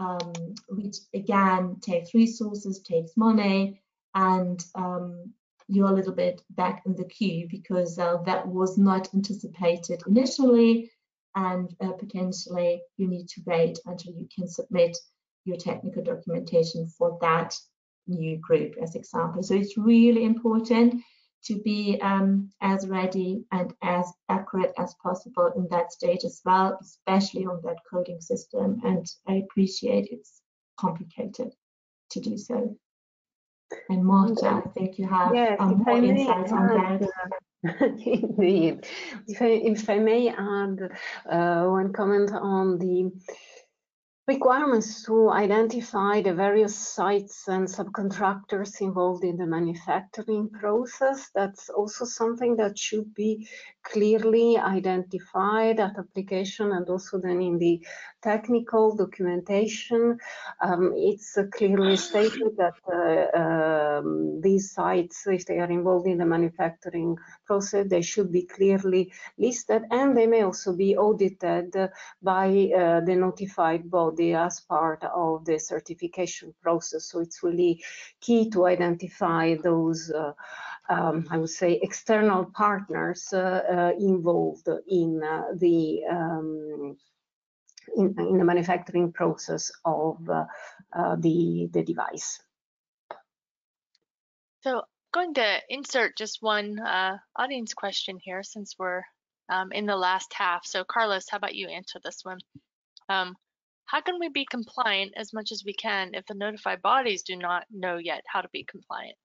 um, which again takes resources, takes money, and um, you're a little bit back in the queue because uh, that was not anticipated initially and uh, potentially you need to wait until you can submit your technical documentation for that new group as example. So it's really important to be um, as ready and as accurate as possible in that stage as well, especially on that coding system. And I appreciate it's complicated to do so. And Marta, I think you have yes, um, more insights on that. [laughs] Indeed. If I, if I may add uh, one comment on the requirements to identify the various sites and subcontractors involved in the manufacturing process. That's also something that should be clearly identified at application and also then in the technical documentation. Um, it's clearly stated that uh, um, these sites, if they are involved in the manufacturing process, they should be clearly listed and they may also be audited by uh, the notified body as part of the certification process. So it's really key to identify those uh, um, I would say, external partners uh, uh, involved in uh, the um, in, in, the manufacturing process of the the device. So going to insert just one uh, audience question here since we're um, in the last half. So Carlos, how about you answer this one? Um, how can we be compliant as much as we can if the notified bodies do not know yet how to be compliant?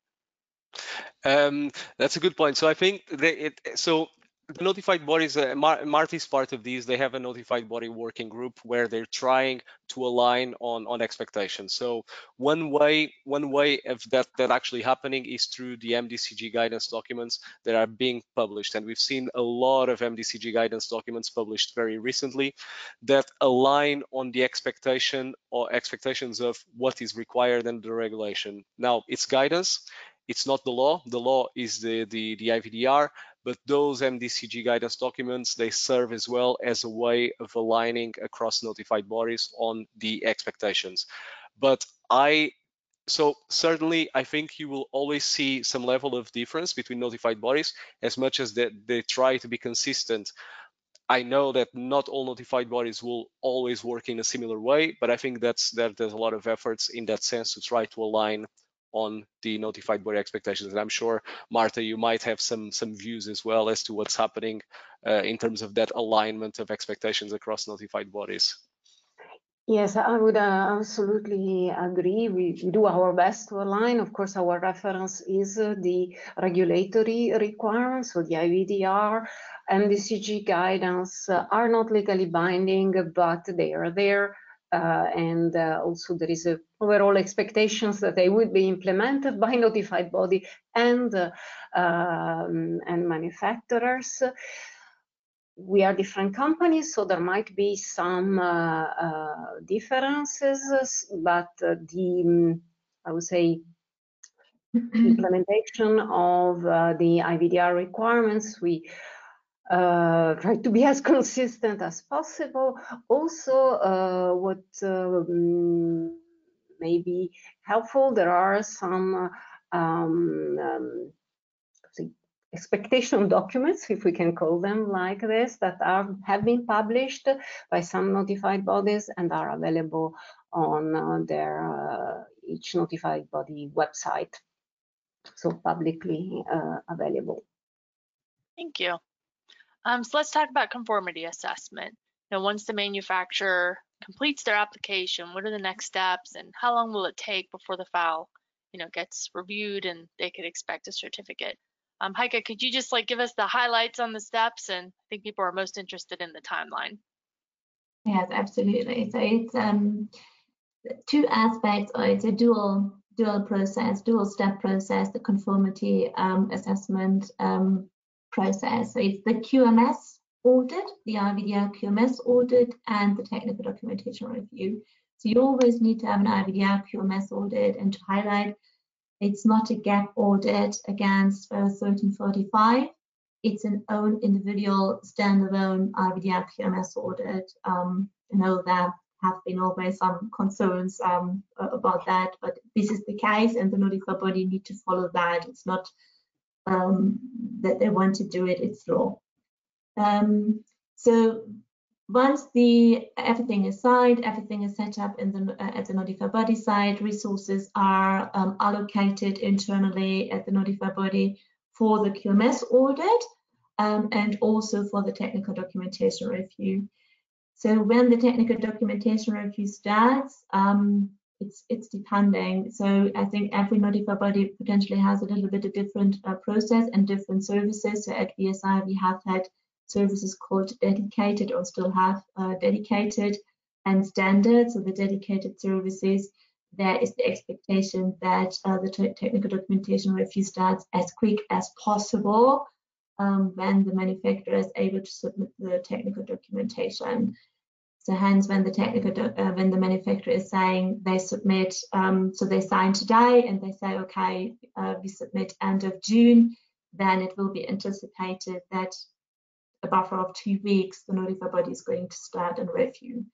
Um, that's a good point. So I think they, it, so the notified bodies, uh, Mar Marta's part of these, they have a notified body working group where they're trying to align on, on expectations. So one way, one way of that, that actually happening is through the MDCG guidance documents that are being published. And we've seen a lot of MDCG guidance documents published very recently that align on the expectation or expectations of what is required under the regulation. Now it's guidance, it's not the law. The law is the, the, the IVDR, but those MDCG guidance documents, they serve as well as a way of aligning across notified bodies on the expectations. But I, so certainly I think you will always see some level of difference between notified bodies as much as that they, they try to be consistent I know that not all notified bodies will always work in a similar way, but I think that's that there's a lot of efforts in that sense to try to align on the notified body expectations. And I'm sure, Marta, you might have some some views as well as to what's happening uh, in terms of that alignment of expectations across notified bodies. Yes, I would uh, absolutely agree. We, we, do our best to align. Of course, our reference is uh, the regulatory requirements, so the IVDR and the CG guidance uh, are not legally binding, but they are there uh, and uh, also there is a overall expectations that they would be implemented by [laughs] notified body and uh, um, and manufacturers. We are different companies, so there might be some uh, uh, differences, but the I would say [clears throat] implementation of the IVDR requirements we uh, try to be [laughs] as consistent as possible. Also, uh, what um, may be helpful, there are some um, um, expectation documents, if we can call them like this, that are have been published by some notified bodies and are available on uh, their uh, each notified body website, so publicly uh, available. Thank you. Um, so let's talk about conformity assessment. Now, once the manufacturer completes their application, what are the next steps and how long will it take before the file, you know, gets reviewed and they could expect a certificate? Um, Heike, could you just like give us the highlights on the steps? And I think people are most interested in the timeline. Yes, absolutely. So it's um, two aspects, or it's a dual dual process, dual step process, the conformity um, assessment um, process. So it's the QMS audit, the IVDR QMS audit, and the technical documentation review. So you always need to have an IVDR QMS audit and to highlight it's not a gap audit against 13485. It's an own individual standalone IVDR QMS audit. Um, I know there have been always some concerns um, about that, but this is the case and the notified body need to follow that. It's not um, that they want to do it, it's law. Um, so once the everything is signed, everything is set up in the uh, at the notified body side, resources are um, allocated internally at the notified body for the QMS audit um, and also for the technical documentation review. So when the technical documentation review starts, um, it's it's depending. So I think every notified body potentially has a little bit of different uh, process and different services. So at BSI we have had services called dedicated or still have uh, dedicated and standard. So the dedicated services, there is the expectation that uh, the technical documentation review starts as quick as possible um, when the manufacturer is able to submit the technical documentation. So hence, when the technical uh, when the manufacturer is saying they submit, um, so they sign today and they say, okay, uh, we submit end of June, then it will be anticipated that a buffer of two weeks, the notified body is going to start and review.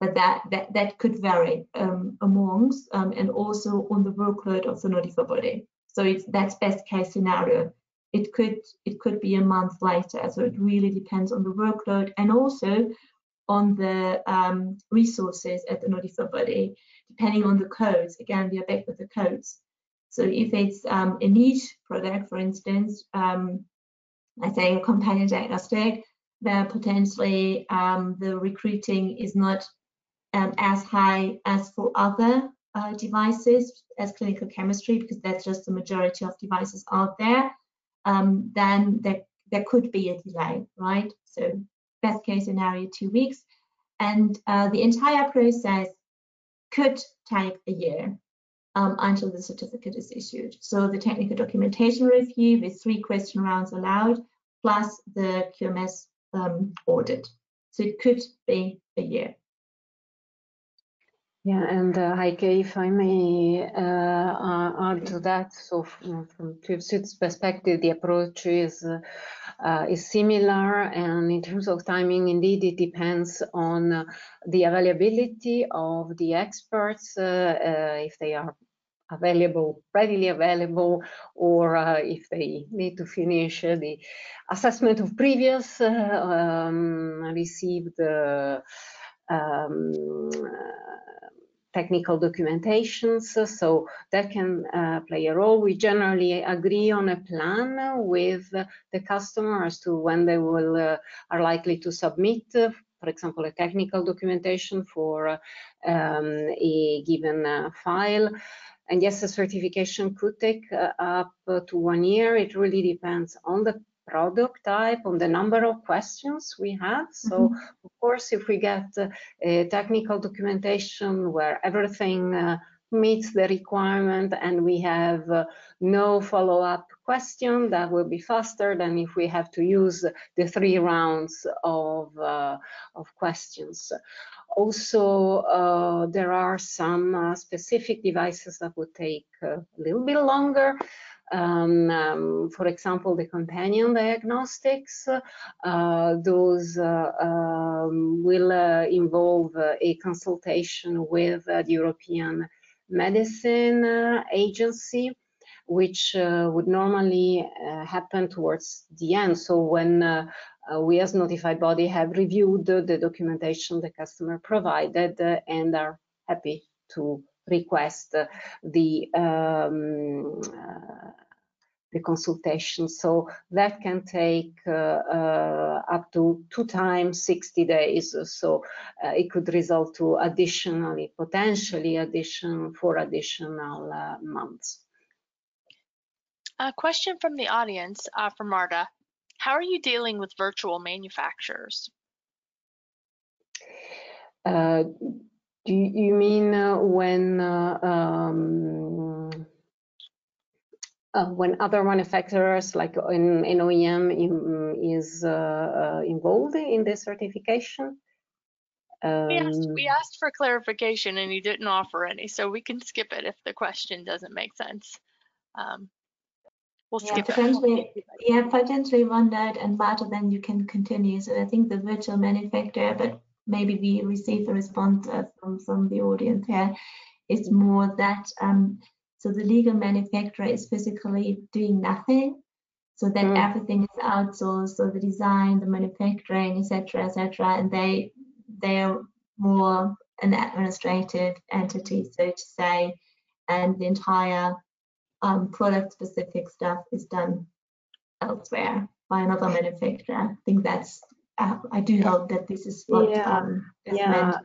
But that that, that could vary um, amongst um, and also on the workload of the notified body. So it's that's best case scenario. It could it could be a month later. So it really depends on the workload and also on the um, resources at the notified body, depending on the codes. Again, we are back with the codes. So if it's um, a niche product, for instance, um, I say a companion diagnostic, where potentially um, the recruiting is not um, as high as for other uh, devices as clinical chemistry, because that's just the majority of devices out there, um, then there, there could be a delay, right? So best case scenario, two weeks. And uh, the entire process could take a year um, until the certificate is issued. So the technical documentation review with three question rounds allowed, plus the QMS um, audit. So it could be a year. Yeah, and uh, Heike, if I may uh, add to that, so from, from TÜV SÜD's perspective, the approach is uh, is similar, and in terms of timing, indeed, it depends on the availability of the experts, uh, uh, if they are available, readily available, or uh, if they need to finish uh, the assessment of previous uh, um, received um, technical documentations, so that can uh, play a role. We generally agree on a plan with the customer as to when they will uh, are likely to submit, uh, for example, a technical documentation for um, a given file. And yes, the certification could take uh, up to one year. It really depends on the product type, on the number of questions we have. So, mm -hmm. of course, if we get uh, a technical documentation where everything uh, meets the requirement and we have uh, no follow-up question, that will be faster than if we have to use the three rounds of, uh, of questions. Also, uh, there are some uh, specific devices that would take a little bit longer. Um, um, for example, the companion diagnostics, uh, those uh, um, will uh, involve uh, a consultation with the European Medicine Agency. which uh, would normally uh, happen towards the end. So when uh, uh, we as notified body have reviewed the documentation the customer provided and are happy to request the um, the consultation. So that can take uh, uh, up to two times 60 days. So uh, it could result to additionally, potentially addition for additional uh, months. A question from the audience uh, from Marta. How are you dealing with virtual manufacturers? Uh, do you mean when um, uh, when other manufacturers like in, in OEM in, is uh, uh, involved in the certification. Um, we, asked, we um, asked for clarification and he didn't offer any, so we can skip it if the question doesn't make sense. Um, we'll yeah, skip potentially, it. Yeah, potentially one note and Marta, then you can continue. So I think the virtual manufacturer, but maybe we receive a response uh, from, from the audience here, is more that um, so the legal manufacturer is physically doing nothing. So then mm. everything is outsourced, so the design, the manufacturing, etc., etc., and they they are more an administrative entity, so to say, and the entire um, product-specific stuff is done elsewhere by another manufacturer. I think that's. I do hope that this is what yeah. um, is yeah. meant.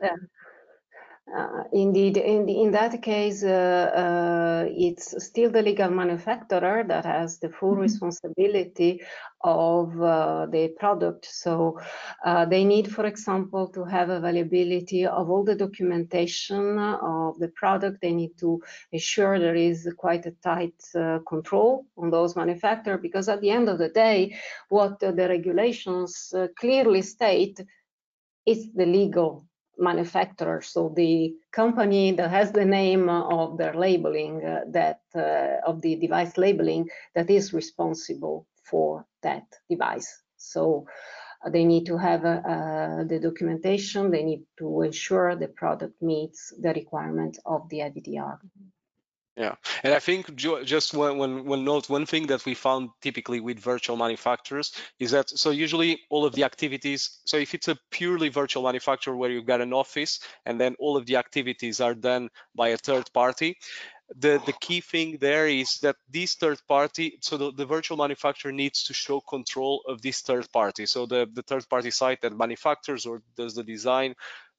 Uh, indeed, in, in that case, uh, uh, it's still the legal manufacturer that has the full mm-hmm. responsibility of uh, the product. So uh, they need, for example, to have availability of all the documentation of the product. They need to ensure there is quite a tight uh, control on those manufacturers because at the end of the day, what the regulations clearly state is the legal manufacturer, so the company that has the name of their labeling, uh, that uh, of the device labeling, that is responsible for that device. So uh, they need to have uh, uh, the documentation. They need to ensure the product meets the requirement of the IVDR. Yeah, and I think just one, one, one note, one thing that we found typically with virtual manufacturers is that, so usually all of the activities, so if it's a purely virtual manufacturer where you've got an office and then all of the activities are done by a third party, the, the key thing there is that this third party, so the, the virtual manufacturer needs to show control of this third party. So the, the third party site that manufactures or does the design.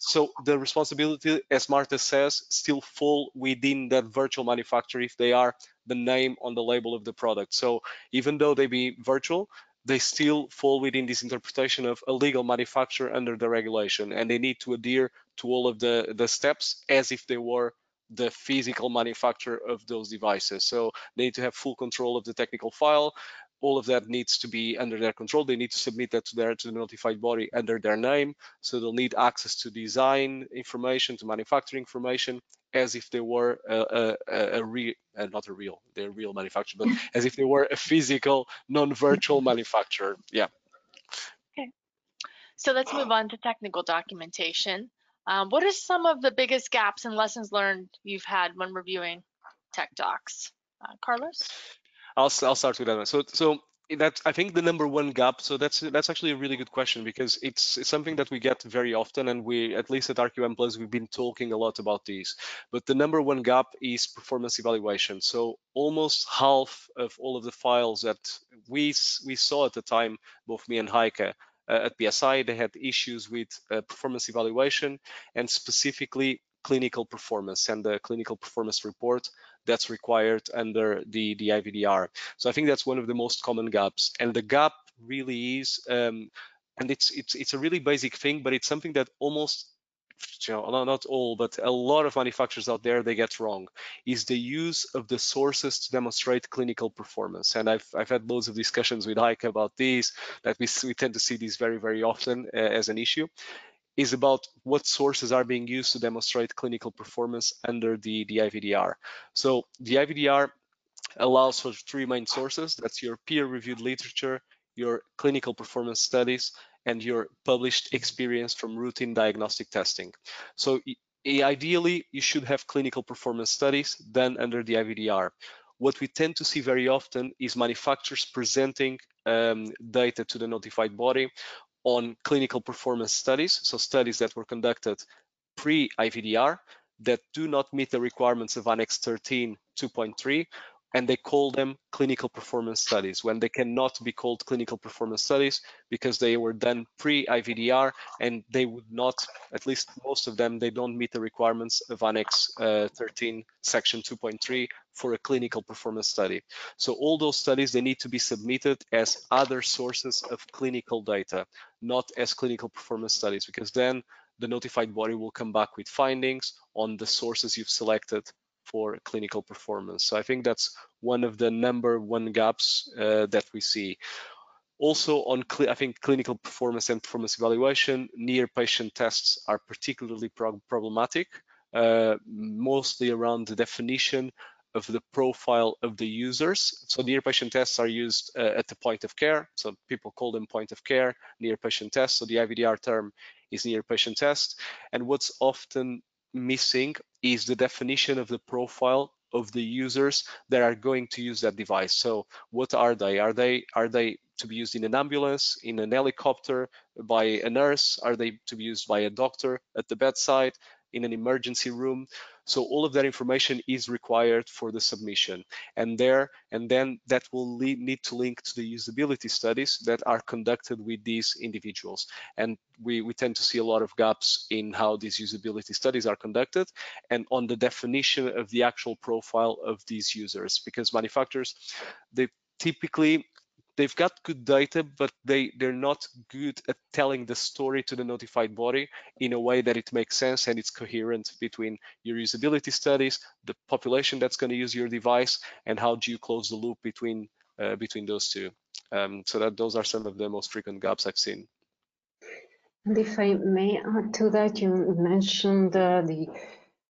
So the responsibility, as Marta says, still fall within that virtual manufacturer if they are the name on the label of the product. So even though they be virtual, they still fall within this interpretation of a legal manufacturer under the regulation and they need to adhere to all of the, the steps as if they were the physical manufacturer of those devices. So they need to have full control of the technical file. All of that needs to be under their control. They need to submit that to their to the notified body under their name. So they'll need access to design information, to manufacturing information, as if they were a, a, a real, uh, not a real, they're real manufacturer, but [laughs] as if they were a physical, non-virtual [laughs] manufacturer. Yeah. Okay. So let's move on to technical documentation. Um, what are some of the biggest gaps and lessons learned you've had when reviewing tech docs? Uh, Carlos? I'll, I'll start with that one. So, so that's I think the number one gap. So that's that's actually a really good question because it's, it's something that we get very often, and we at least at RQM Plus we've been talking a lot about these. But the number one gap is performance evaluation. So almost half of all of the files that we we saw at the time, both me and Heike, uh, at BSI, they had issues with uh, performance evaluation and specifically clinical performance and the clinical performance report that's required under the, the IVDR. So I think that's one of the most common gaps. And the gap really is, um, and it's, it's, it's a really basic thing, but it's something that almost you know, not all, but a lot of manufacturers out there, they get wrong, is the use of the sources to demonstrate clinical performance. And I've, I've had loads of discussions with Heike about these, that we, we tend to see these very, very often uh, as an issue, is about what sources are being used to demonstrate clinical performance under the, the IVDR. So the IVDR allows for three main sources. That's your peer-reviewed literature, your clinical performance studies, and your published experience from routine diagnostic testing. So ideally, you should have clinical performance studies done under the IVDR. what we tend to see very often is manufacturers presenting um, data to the notified body on clinical performance studies, so studies that were conducted pre-IVDR that do not meet the requirements of Annex 13 2.3 and they call them clinical performance studies when they cannot be called clinical performance studies because they were done pre-IVDR and they would not, at least most of them, they don't meet the requirements of Annex uh, 13, Section 2.3 for a clinical performance study. So all those studies, they need to be submitted as other sources of clinical data, not as clinical performance studies, because then the notified body will come back with findings on the sources you've selected for clinical performance. So I think that's one of the number one gaps uh, that we see. Also on, I think, clinical performance and performance evaluation, near patient tests are particularly pro problematic, uh, mostly around the definition of the profile of the users. So near patient tests are used uh, at the point of care. So people call them point of care, near patient tests. So the IVDR term is near patient test. And what's often missing is the definition of the profile of the users that are going to use that device. So what are they? Are they are they to be used in an ambulance, in an helicopter, by a nurse? Are they to be used by a doctor at the bedside, in an emergency room? So all of that information is required for the submission. And there, and then that will lead, need to link to the usability studies that are conducted with these individuals. And we, we tend to see a lot of gaps in how these usability studies are conducted and on the definition of the actual profile of these users because manufacturers, they typically they've got good data, but they, they're not good at telling the story to the notified body in a way that it makes sense and it's coherent between your usability studies, the population that's going to use your device, and how do you close the loop between uh, between those two. Um, so that those are some of the most frequent gaps I've seen. And if I may add to that, you mentioned uh, the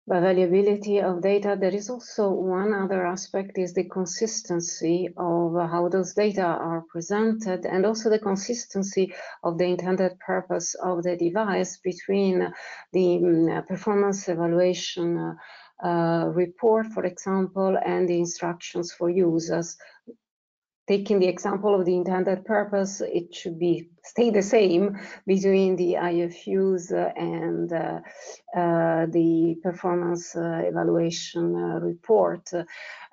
availability of data, there is also one other aspect is the consistency of how those data are presented and also the consistency of the intended purpose of the device between the um, performance evaluation uh, report, for example, and the instructions for users taking the example of the intended purpose, it should be stay the same between the IFUs and uh, uh, the performance uh, evaluation uh, report.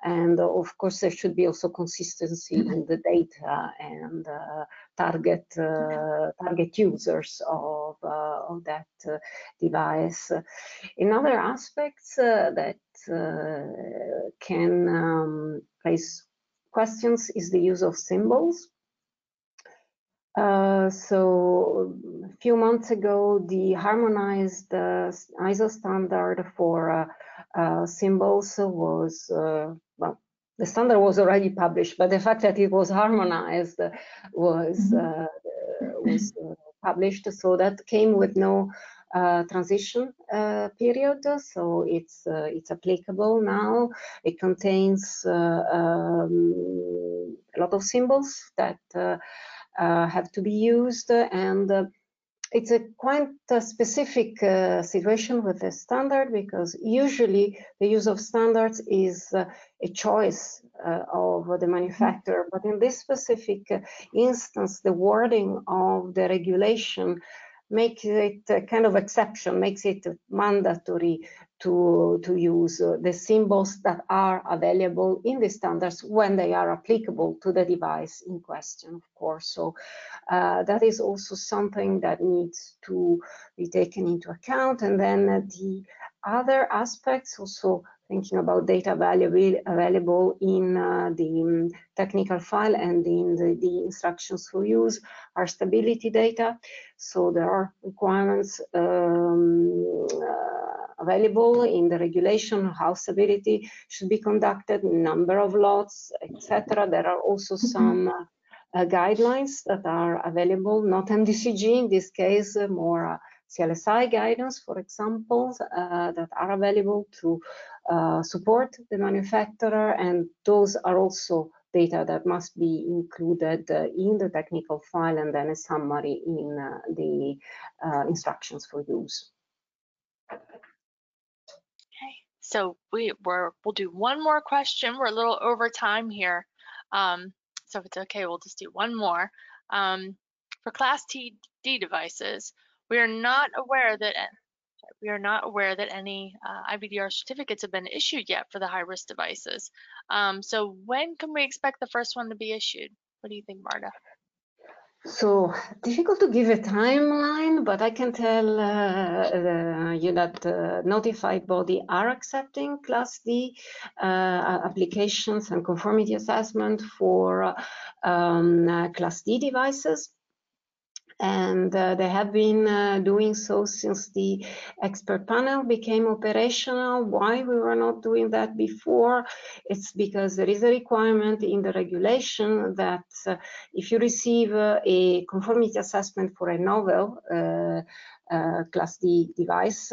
And of course, there should be also consistency in the data and uh, target uh, target users of, of that device. In other aspects that can um, place questions is the use of symbols. Uh, so a few months ago, the harmonized uh, ISO standard for uh, uh symbols was, uh, well, the standard was already published, but the fact that it was harmonized was, mm-hmm. uh, was published. So that came with no uh, transition uh, period, so it's uh, it's applicable now. It contains um, a lot of symbols that have to be used and it's a quite a specific uh, situation with the standard because usually the use of standards is uh, a choice uh, of the manufacturer. But in this specific instance, the wording of the regulation makes it a kind of exception, makes it mandatory to, to use uh, the symbols that are available in the standards when they are applicable to the device in question, of course. So uh, that is also something that needs to be taken into account. And then the other aspects also thinking about data available, available in uh, the um, technical file and in the, the, instructions for use are stability data. So there are requirements um, uh, available in the regulation how stability should be conducted, number of lots, etc. There are also mm-hmm. some uh, uh, guidelines that are available, not MDCG in this case, uh, more uh, CLSI guidance, for example, that are available to uh, support the manufacturer, and those are also data that must be included uh, in the technical file and then a summary in uh, the uh, instructions for use. Okay, so we we're, we'll do one more question. We're a little over time here. Um, so if it's okay, we'll just do one more. Um, for Class T D devices, we are not aware that we are not aware that any uh, IVDR certificates have been issued yet for the high-risk devices. Um, so when can we expect the first one to be issued? What do you think, Marta? So difficult to give a timeline, but I can tell uh, you that the notified body are accepting Class D uh, applications and conformity assessment for um, uh, Class D devices and uh, they have been uh, doing so since the expert panel became operational. Why we were not doing that before? It's because there is a requirement in the regulation that uh, if you receive uh, a conformity assessment for a novel uh, uh, Class D device,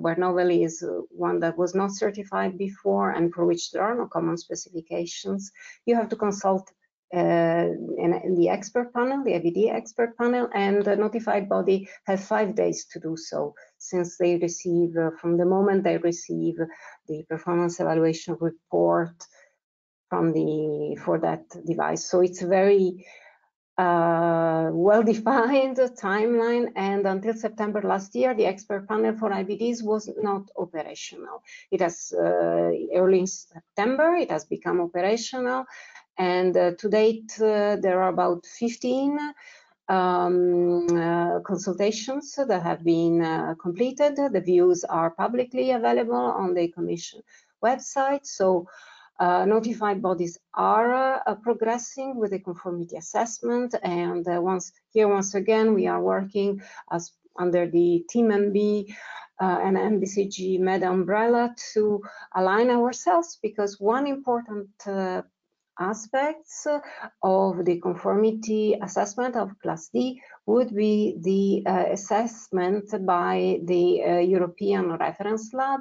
where novel is one that was not certified before and for which there are no common specifications, you have to consult uh, in, the expert panel, the IVD expert panel, and the notified body have five days to do so since they receive, uh, from the moment they receive the performance evaluation report from the, for that device. So it's a very uh, well-defined [laughs] timeline and until September last year, the expert panel for IVDs was not operational. It has, uh, early September, it has become operational and uh, to date, uh, there are about 15 um, uh, consultations that have been uh, completed. The views are publicly available on the Commission website. So uh, notified bodies are uh, progressing with the conformity assessment. And once here, once again, we are working as under the Team-NB uh, and NBCG-Med umbrella to align ourselves because one important uh, aspects of the conformity assessment of Class D would be the uh, assessment by the uh, European Reference Lab.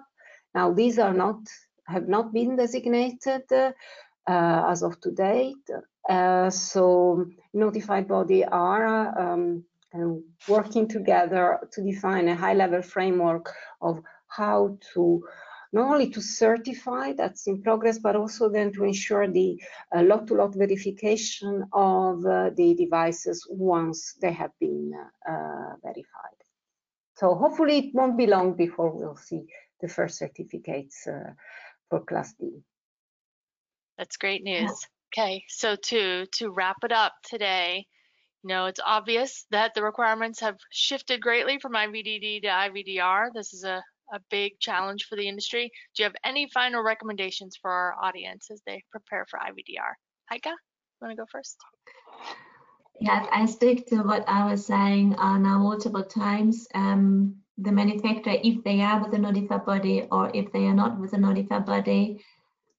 Now, these are not have not been designated uh, as of to date, uh, so notified body are um, working together to define a high-level framework of how to not only to certify that's in progress, but also then to ensure the uh, lot-to-lot -lot verification of uh, the devices once they have been uh, verified. So hopefully it won't be long before we'll see the first certificates for Class D. That's great news. Okay, so to to wrap it up today, you know, it's obvious that the requirements have shifted greatly from IVDD to IVDR. This is a a big challenge for the industry. Do you have any final recommendations for our audience as they prepare for IVDR? Heike, you want to go first? Yes, I stick to what I was saying uh, now multiple times. Um, the manufacturer, if they are with a notified body or if they are not with a notified body,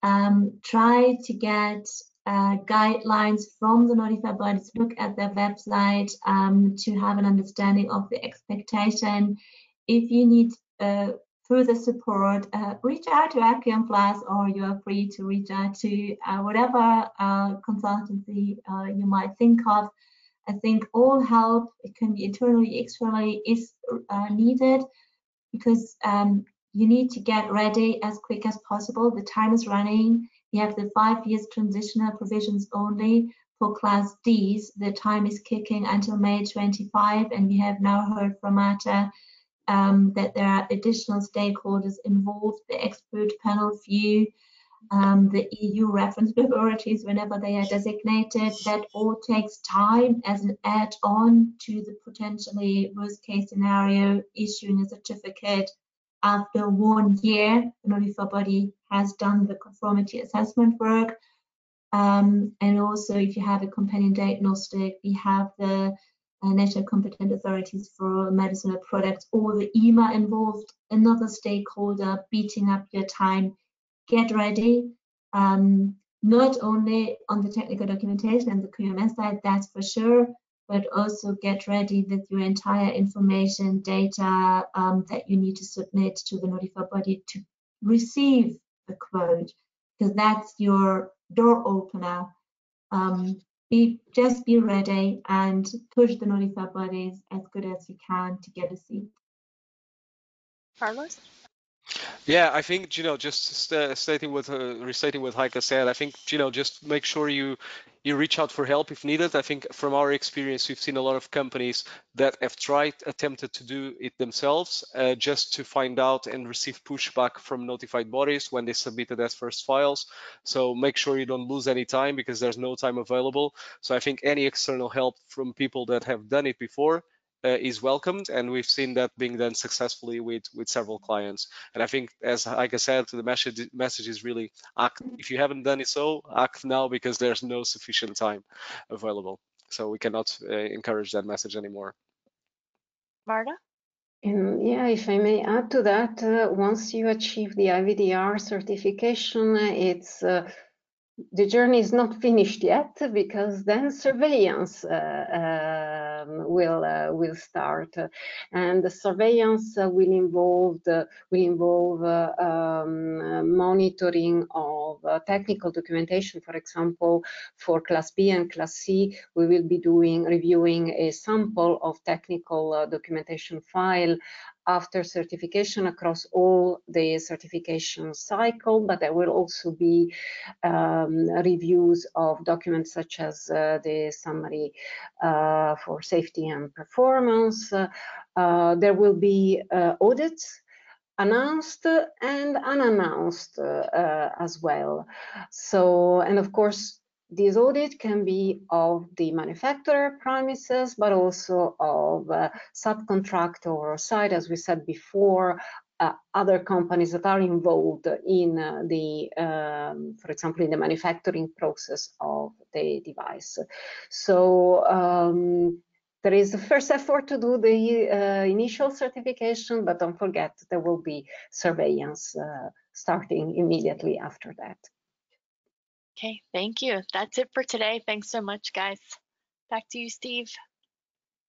um, try to get uh, guidelines from the notified bodies, look at their website um, to have an understanding of the expectation. If you need uh, the support, uh, reach out to RQM Plus or you are free to reach out to uh, whatever consultancy you might think of. I think all help, it can be internally, externally, is needed because um, you need to get ready as quick as possible. The time is running. You have the five years transitional provisions only for Class Ds. The time is kicking until May 25, and we have now heard from Marta um, that there are additional stakeholders involved, the expert panel view, um, the EU reference authorities whenever they are designated. That all takes time as an add-on to the potentially worst case scenario issuing a certificate after one year the notified body has done the conformity assessment work. Um, and also if you have a companion diagnostic, we have the national competent authorities for medicinal products or the EMA involved, another stakeholder beating up your time. Get ready, um, not only on the technical documentation and the QMS side, that's for sure, but also get ready with your entire information, data um, that you need to submit to the notified body to receive the quote, because that's your door opener. Um, be just be ready and push the notified bodies as good as you can to get a seat. Carlos? Yeah, I think you know, just st stating what uh, restating what Heike said. I think you know, just make sure you you reach out for help if needed. I think from our experience, we've seen a lot of companies that have tried, attempted to do it themselves, uh, just to find out and receive pushback from notified bodies when they submitted as first files. So make sure you don't lose any time because there's no time available. So I think any external help from people that have done it before uh, is welcomed, and we've seen that being done successfully with with several clients. And I think, as like I said, the message message is really act. If you haven't done it so, act now because there's no sufficient time available. So we cannot uh, encourage that message anymore. Marta? And yeah, if I may add to that, uh, once you achieve the IVDR certification, it's uh, the journey is not [laughs] finished yet because then surveillance uh, um, will uh, will start, and the surveillance uh, will involve the, will involve uh, um, monitoring of uh, technical documentation. For example, for Class B and Class C, we will be doing reviewing a sample of technical uh, documentation file after certification across all the certification cycle, but there will also be um, reviews of documents such as uh, the summary uh, for safety and performance. Uh, there will be uh, audits announced and unannounced uh, as well. So, and of course, this audit can be of the manufacturer premises, but also of uh, subcontractor or site, as we said before, uh, other companies that are involved in uh, the, um, for example, in the manufacturing process of the device. So um, there is the first effort to do the uh, initial certification, but don't forget there will be surveillance uh, starting immediately after that. Okay, thank you. That's it for today. Thanks so much, guys. Back to you, Steve.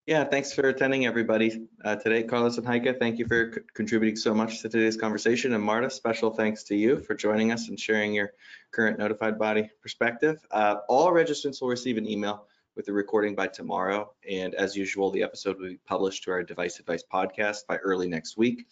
Yeah, thanks for attending, everybody. Uh, today, Carlos and Heike, thank you for contributing so much to today's conversation. And Marta, special thanks to you for joining us and sharing your current notified body perspective. Uh, all registrants will receive an email with the recording by tomorrow. And as usual, the episode will be published to our Device Advice podcast by early next week.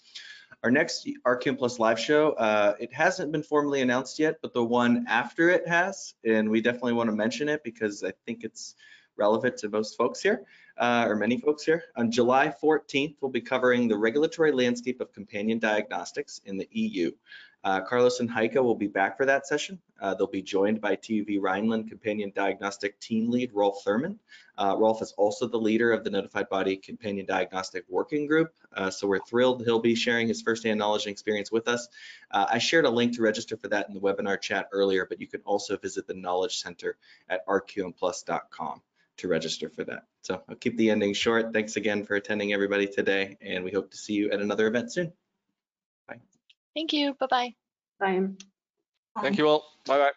Our next RQM Plus live show, uh, it hasn't been formally announced yet, but the one after it has, and we definitely want to mention it because I think it's relevant to most folks here, uh, or many folks here. On July 14th, we'll be covering the regulatory landscape of companion diagnostics in the EU. Uh, Carlos and Heike will be back for that session. Uh, they'll be joined by TÜV Rheinland Companion Diagnostic Team Lead Rolf Thurman. Uh, Rolf is also the leader of the Notified Body Companion Diagnostic Working Group, uh, so we're thrilled he'll be sharing his firsthand knowledge and experience with us. Uh, I shared a link to register for that in the webinar chat earlier, but you can also visit the Knowledge Center at rqmplus.com to register for that. So I'll keep the ending short. Thanks again for attending everybody today, and we hope to see you at another event soon. Thank you. Bye-bye. Bye. Thank you all. Bye bye.